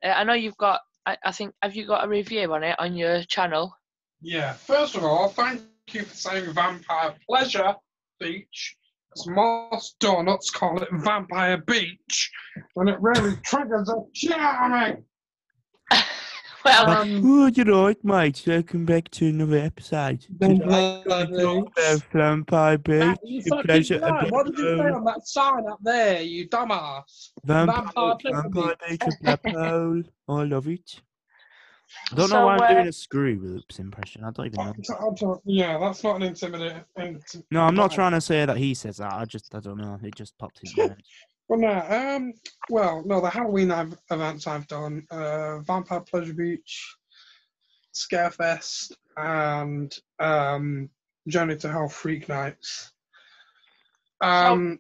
Uh, I know you've got, I, I think, have you got a review on it on your channel? Yeah. First of all, thank you for saying Vampire Pleasure Beach. As most donuts call it Vampire Beach, and it really triggers a shit out of me. well, Like, Um, oh, you right, mate. Welcome back to another episode. Today, we're gonna talk about Vampire Beach. you pleasure. What did you say on that sign up there, you dumbass? Vampire, Vampire Pleasure Vampire Beach. Beach of Blackpool. I love it. I don't So, know why I'm uh, doing a screw loops impression. I don't even know. I don't- Yeah, that's not an intimidating. inti- No, I'm not right. trying to say that he says that. I just, I don't know. It just popped in my head. Well, no. Um. Well, no. The Halloween ev- events I've done: uh, Vampire Pleasure Beach, Scarefest, and um, Journey to Hell Freak Nights. Um.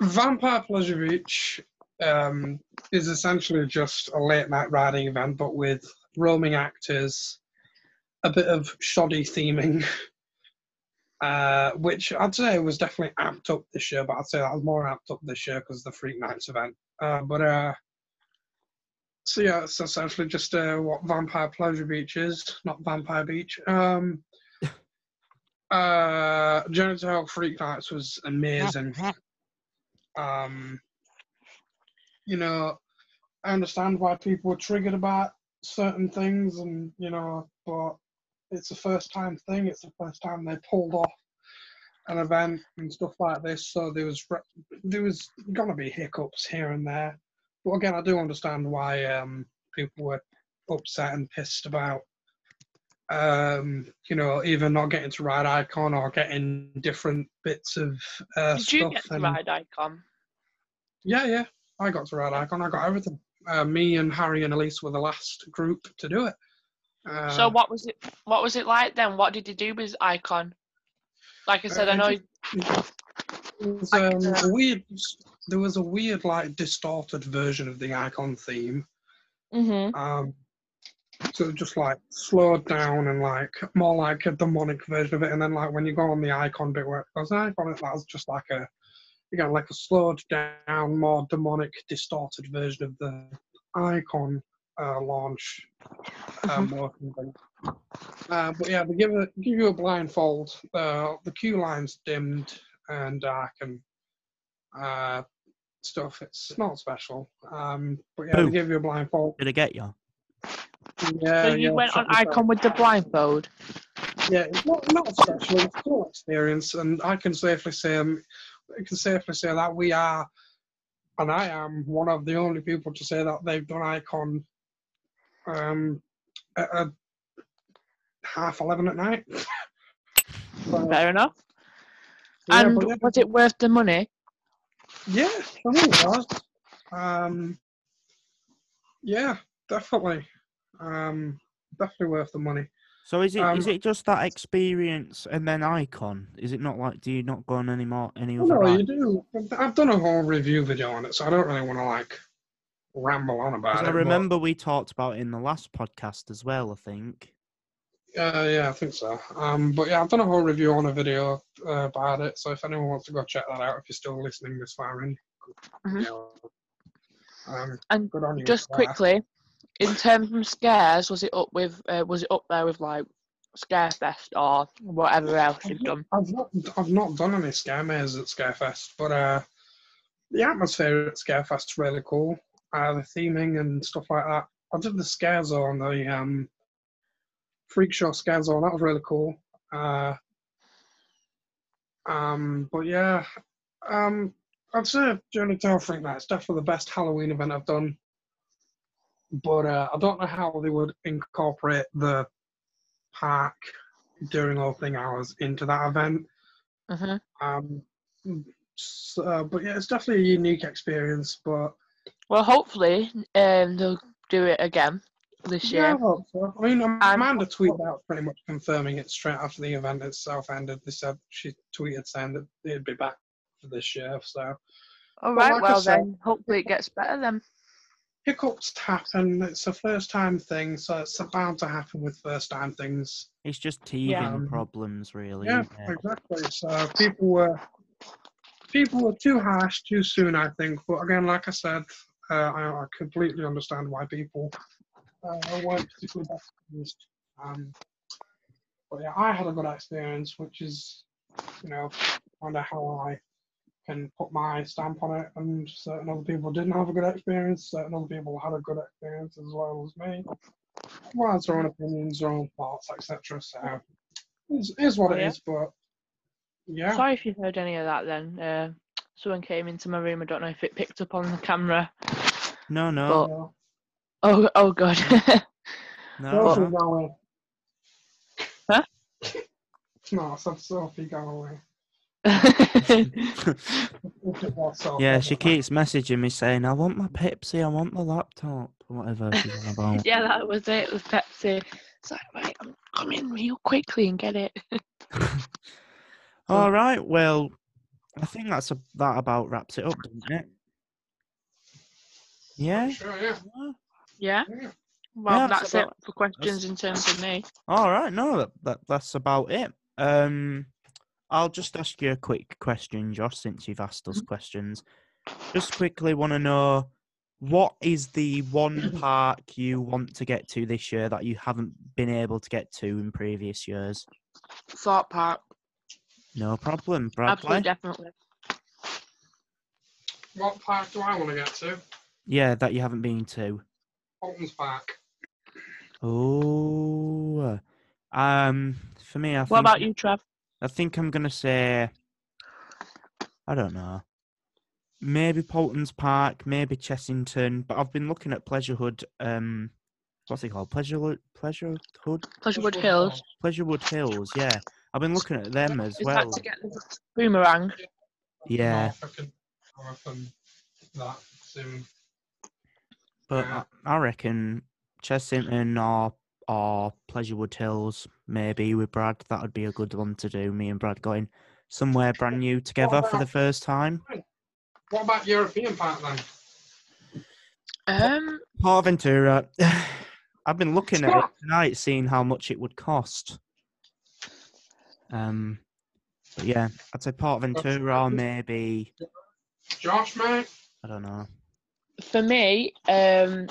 Vampire Pleasure Beach um, is essentially just a late night riding event, but with roaming actors, a bit of shoddy theming, uh, which I'd say was definitely amped up this year, but I'd say that was more amped up this year because of the Freak Nights event. Uh, but uh, so yeah, it's essentially just uh, what Vampire Pleasure Beach is, not Vampire Beach. Um, uh, Genital Freak Nights was amazing. Um, you know, I understand why people were triggered about certain things, and you know, but it's a first time thing. It's the first time they pulled off an event and stuff like this. So there was there was gonna be hiccups here and there. But again, I do understand why um, people were upset and pissed about um, you know, either not getting to ride icon or getting different bits of uh, Did stuff. you get to and- ride icon? Yeah, yeah, I got to ride icon. I got everything. Uh, me and Harry and Elise were the last group to do it. Uh, so what was it? What was it like then? What did you do with icon? Like I said, I Uh, know. There was, um, a weird. There was a weird, like, distorted version of the icon theme. hmm Um, so just like slowed down and like more like a demonic version of it. And then like when you go on the icon bit where it goes icon, it that's just like a you got like a slowed down, more demonic, distorted version of the icon uh, launch um, working thing. Uh, but yeah, they give it give you a blindfold. Uh, the queue line's dimmed and dark and uh, stuff. It's not special. Um, but yeah, Boo. they give you a blindfold. Did I get you? Yeah, So you yeah, went on icon with the blindfold. Yeah, it's not not special. It's a cool experience, and I can safely say, um, I can safely say that we are, and I am one of the only people to say that they've done Icon, um, at, at half eleven at night. So, Fair enough. yeah, and but yeah, was it worth the money? yeah, I think it was. Um, yeah, definitely. Um, definitely worth the money. So is it is Um, it just that experience and then icon? Is it not like do you not go on any more any Well, other? no, ride? you do. I've done a whole review video on it, so I don't really want to like ramble on about it. I but- remember we talked about it in the last podcast as well. I think. Uh, yeah, I think so. Um, but yeah, I've done a whole review on a video uh, about it. So if anyone wants to go check that out, if you're still listening this far in, Mhm. you know, um, And good on you. just for quickly, in terms of scares, was it up with? Uh, was it up there with like Scarefest or whatever else you've done? I've not, I've not done any scare mazes at Scarefest, but uh, the atmosphere at Scarefest's really cool. Uh, the theming and stuff like that. I did the scare zone, the um, freak show scare zone. That was really cool. Uh, um, but yeah, um, I'd say Journey to Hell Freak Night is definitely the best Halloween event I've done. But uh, I don't know how they would incorporate the park during opening hours into that event. hmm Um, so, uh, but yeah, it's definitely a unique experience. But Well, hopefully, um, they'll do it again this yeah, I year. hope so. I mean, And- Amanda tweeted out pretty much confirming it straight after the event itself ended. They said she tweeted saying that they'd be back for this year. So all right, Well, like well, said- then hopefully it gets better then. Hiccups happen. It's a first time thing, so it's bound to happen with first time things. It's just teething Um, problems, really. Yeah, isn't exactly. So people were people were too harsh too soon, I think. But again, like I said, uh, I, I completely understand why people uh, weren't particularly best pleased. Um, but yeah, I had a good experience, which is, you know, kind of how I can put my stamp on it. And certain other people didn't have a good experience. Certain other people had a good experience as well as me. Well, it's their own opinions, their own thoughts, etc. So it is what it Yeah. is. But yeah, Sorry if you heard any of that then. Uh, someone came into my room. I don't know if it picked up on the camera. No, no, But- no, Oh, oh God. no. Sophie, no. go away. Huh? No, I said Sophie, go away. yeah, she keeps messaging me saying, "I want my Pepsi. I want the laptop." or Whatever she's on about. yeah, that was it. It was Pepsi. It's like, right, I'm coming real quickly and get it. All right. Well, I think that's a, that about wraps it up, doesn't it? Yeah. Sure, yeah. Yeah. yeah. Well, Yeah, that's so it for questions in terms of me. All right. No, that, that that's about it. Um, I'll just ask you a quick question, Josh, since you've asked us questions. Just quickly want to know what is the one park you want to get to this year that you haven't been able to get to in previous years? Thorpe Park. No problem, Absolutely, definitely. What park do I want to get to? Yeah, that you haven't been to. Paultons Park. Oh, um, for me, I think What about you, Trav? I think I'm gonna say, I don't know, maybe Paultons Park, maybe Chessington, but I've been looking at Pleasurewood. Um, what's it called? Pleasurewood, Pleasurewood, Pleasurewood Hills. Pleasurewood Hills. Yeah, I've been looking at them as Is well. that to get the boomerang? Yeah, Norfolk and, Norfolk and that soon. but I, I reckon Chessington or or Pleasurewood Hills, maybe with Brad. That would be a good one to do. Me and Brad going somewhere brand new together for the first time. What about European Park then? Um, PortAventura. I've been looking at it tonight, seeing how much it would cost. Um, but yeah, I'd say PortAventura or maybe Josh, mate? I don't know. for me, um,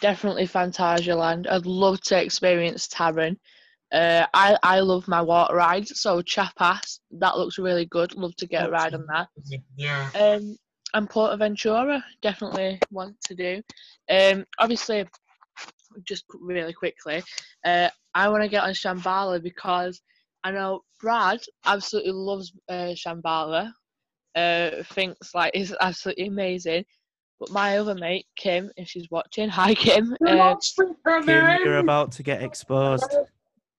definitely Phantasialand. I'd love to experience Taron. Uh, I I love my water rides, so Chiapas that looks really good. Love to get a ride on that. Yeah. Um, and PortAventura definitely want to do. Um, obviously, just really quickly, uh, I want to get on Shambhala because I know Brad absolutely loves uh, Shambhala. Uh, thinks like it's absolutely amazing. But my other mate Kim, if she's watching, hi Kim. Uh, Kim, you're about to get exposed.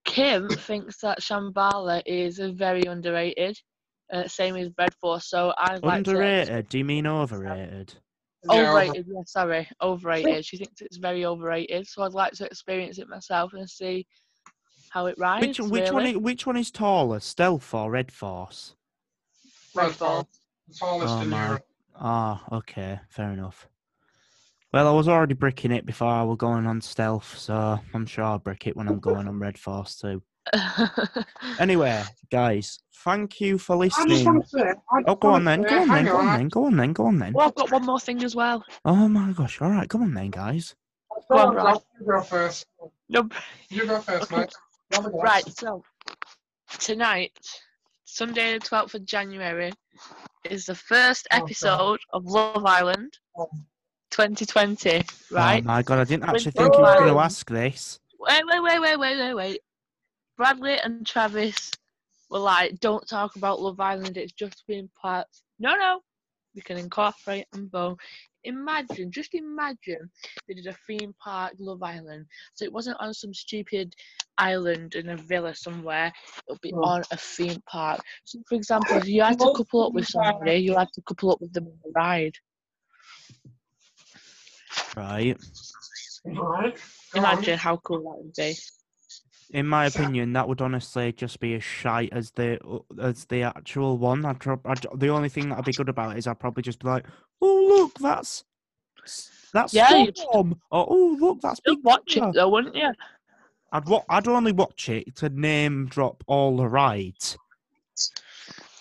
Kim thinks that Shambhala is very underrated. Uh, same as Red Force. So I'd like to Underrated? Do you mean overrated? Overrated, yeah, sorry, overrated. She thinks it's very overrated, so I'd like to experience it myself and see how it rides. Which which one? really. Is, which one is taller, Stealth or Red Force? Red Force. The tallest Oh in my. Europe. Ah, okay, fair enough. Well, I was already bricking it before I was going on Stealth, so I'm sure I'll brick it when I'm going on Red Force too. Anyway, guys, thank you for I just listening. want to say. I just Oh, go on then, go on then, go on then, go on then, go on then. well, I've got one more thing as well. Oh my gosh, all right, come on then, guys. Go on, Josh, You go first. No, You go first, mate. Have a go. right, so tonight, Sunday the 12th of January, is the first Oh, episode of Love Island Oh. 2020, right? Oh my god, I didn't actually think you were going to ask this. wait, wait, wait, wait, wait, wait, wait. Bradley and Travis were like, don't talk about Love Island, it's just been parts. No, no, we can incorporate them both. Imagine, just imagine they did a theme park Love Island. So it wasn't on some stupid island in a villa somewhere, it'll be Oh. on a theme park. So, for example, if you had to couple up with somebody, you had to couple up with them on the ride. Right. Right. Imagine how cool that would be. In my opinion, that would honestly just be as shite as the as the actual one. I'd, prob- I'd the only thing that'd be good about it is I'd probably just be like, "Oh look, that's that's Yeah, Storm," or oh, "Oh look, that's You'd Big watch it Brother." though, wouldn't you? I'd wa- I'd only watch it to name drop all the rides.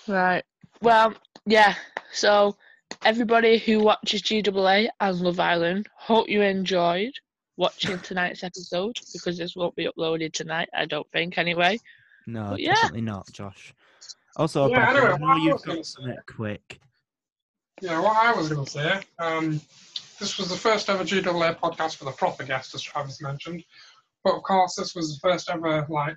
Right. Well, yeah. So, everybody who watches GWA and Love Island, hope you enjoyed watching tonight's episode because this won't be uploaded tonight, I don't think, anyway. No, But yeah. definitely not, Josh. Also, Yeah, Bradley, anyway, I know what I you've got something quick. Yeah, what I was going to say, um, this was the first ever GAA podcast with a proper guest, as Travis mentioned. But of course, this was the first ever like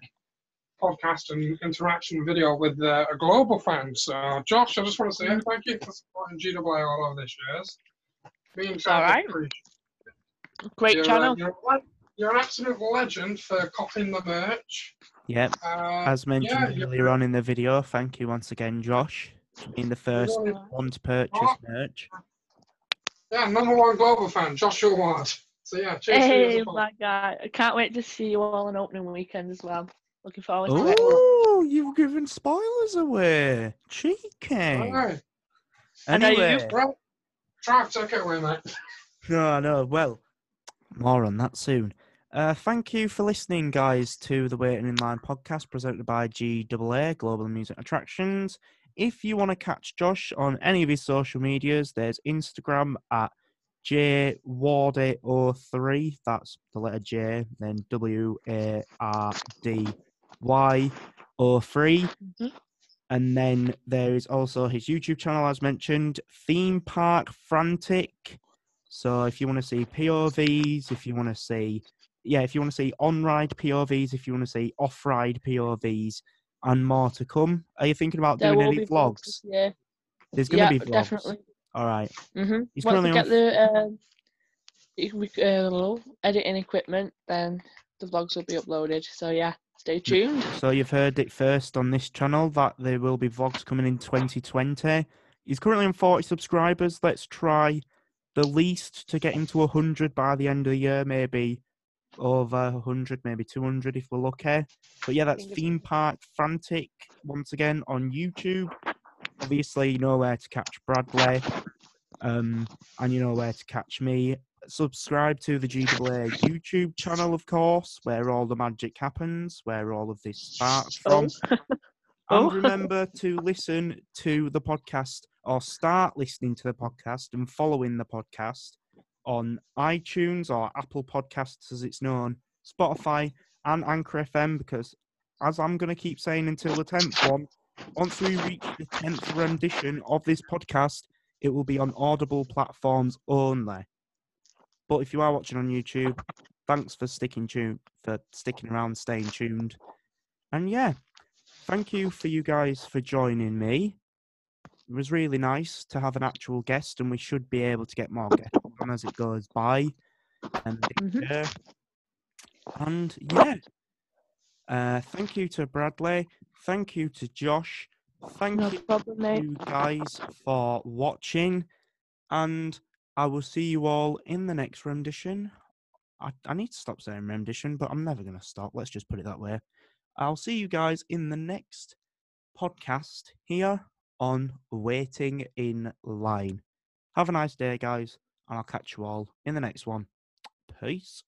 podcast and interaction video with uh, a global fan. So, Josh, I just want to say thank you for supporting GAA all over this years. Me and It's all Travis right. appreciate Great You're, uh, channel. You're, you're an absolute legend for copying the merch. Yep, Uh, as mentioned yeah, earlier on in the video. Thank you once again, Josh, for being the first really- one to purchase Oh. merch. yeah, number one global fan, Joshua Ward. So yeah, cheers to you Hey, as well. my God. I can't wait to see you all on opening weekend as well. Looking forward to it. Oh, you've given spoilers away. Cheeky. Alright. I know you- Anyway, Try to take it away, mate. no, no. Well, more on that soon. Uh, thank you for listening, guys, to the Waiting in Line podcast presented by GAA Global Music Attractions. If you want to catch Josh on any of his social medias, there's Instagram at jwardy03. That's the letter J, then W A R D Y 03. Mhm. And then there is also his YouTube channel, as mentioned, Theme Park Frantic. So if you want to see POVs, if you want to see, yeah, if you want to see on ride POVs, if you want to see off ride POVs, and more to come. Are you thinking about There doing any vlogs vlogs? year. There's going Yeah, to be vlogs. definitely. All right. hmm He's Once we on get the um, uh, editing equipment, then the vlogs will be uploaded. So yeah, stay tuned. So you've heard it first on this channel that there will be vlogs coming in 2020. He's currently on 40 subscribers. Let's try the least to get him to 100 by the end of the year, maybe over 100, maybe 200 if we're lucky. But yeah, that's Theme Park Frantic once again on YouTube. Obviously, you know where to catch Bradley, um, and you know where to catch me. Subscribe to the GWA YouTube channel, of course, where all the magic happens, where all of this starts from. Oh. And remember to listen to the podcast or start listening to the podcast and following the podcast on iTunes or Apple Podcasts as it's known, Spotify and Anchor FM because as I'm going to keep saying until the 10th one, once we reach the 10th rendition of this podcast, it will be on audible platforms only. But if you are watching on YouTube, thanks for sticking tuned for sticking around, staying tuned. And yeah, thank you for you guys for joining me. It was really nice to have an actual guest, and we should be able to get more guests on as it goes by. And Mhm. yeah, and yeah, uh, thank you to Bradley. Thank you to Josh. Thank No you problem, you guys for watching, and I will see you all in the next rendition. I, I need to stop saying rendition, but I'm never going to stop. Let's just put it that way. I'll see you guys in the next podcast here on Waiting in Line. Have a nice day, guys, and I'll catch you all in the next one. Peace.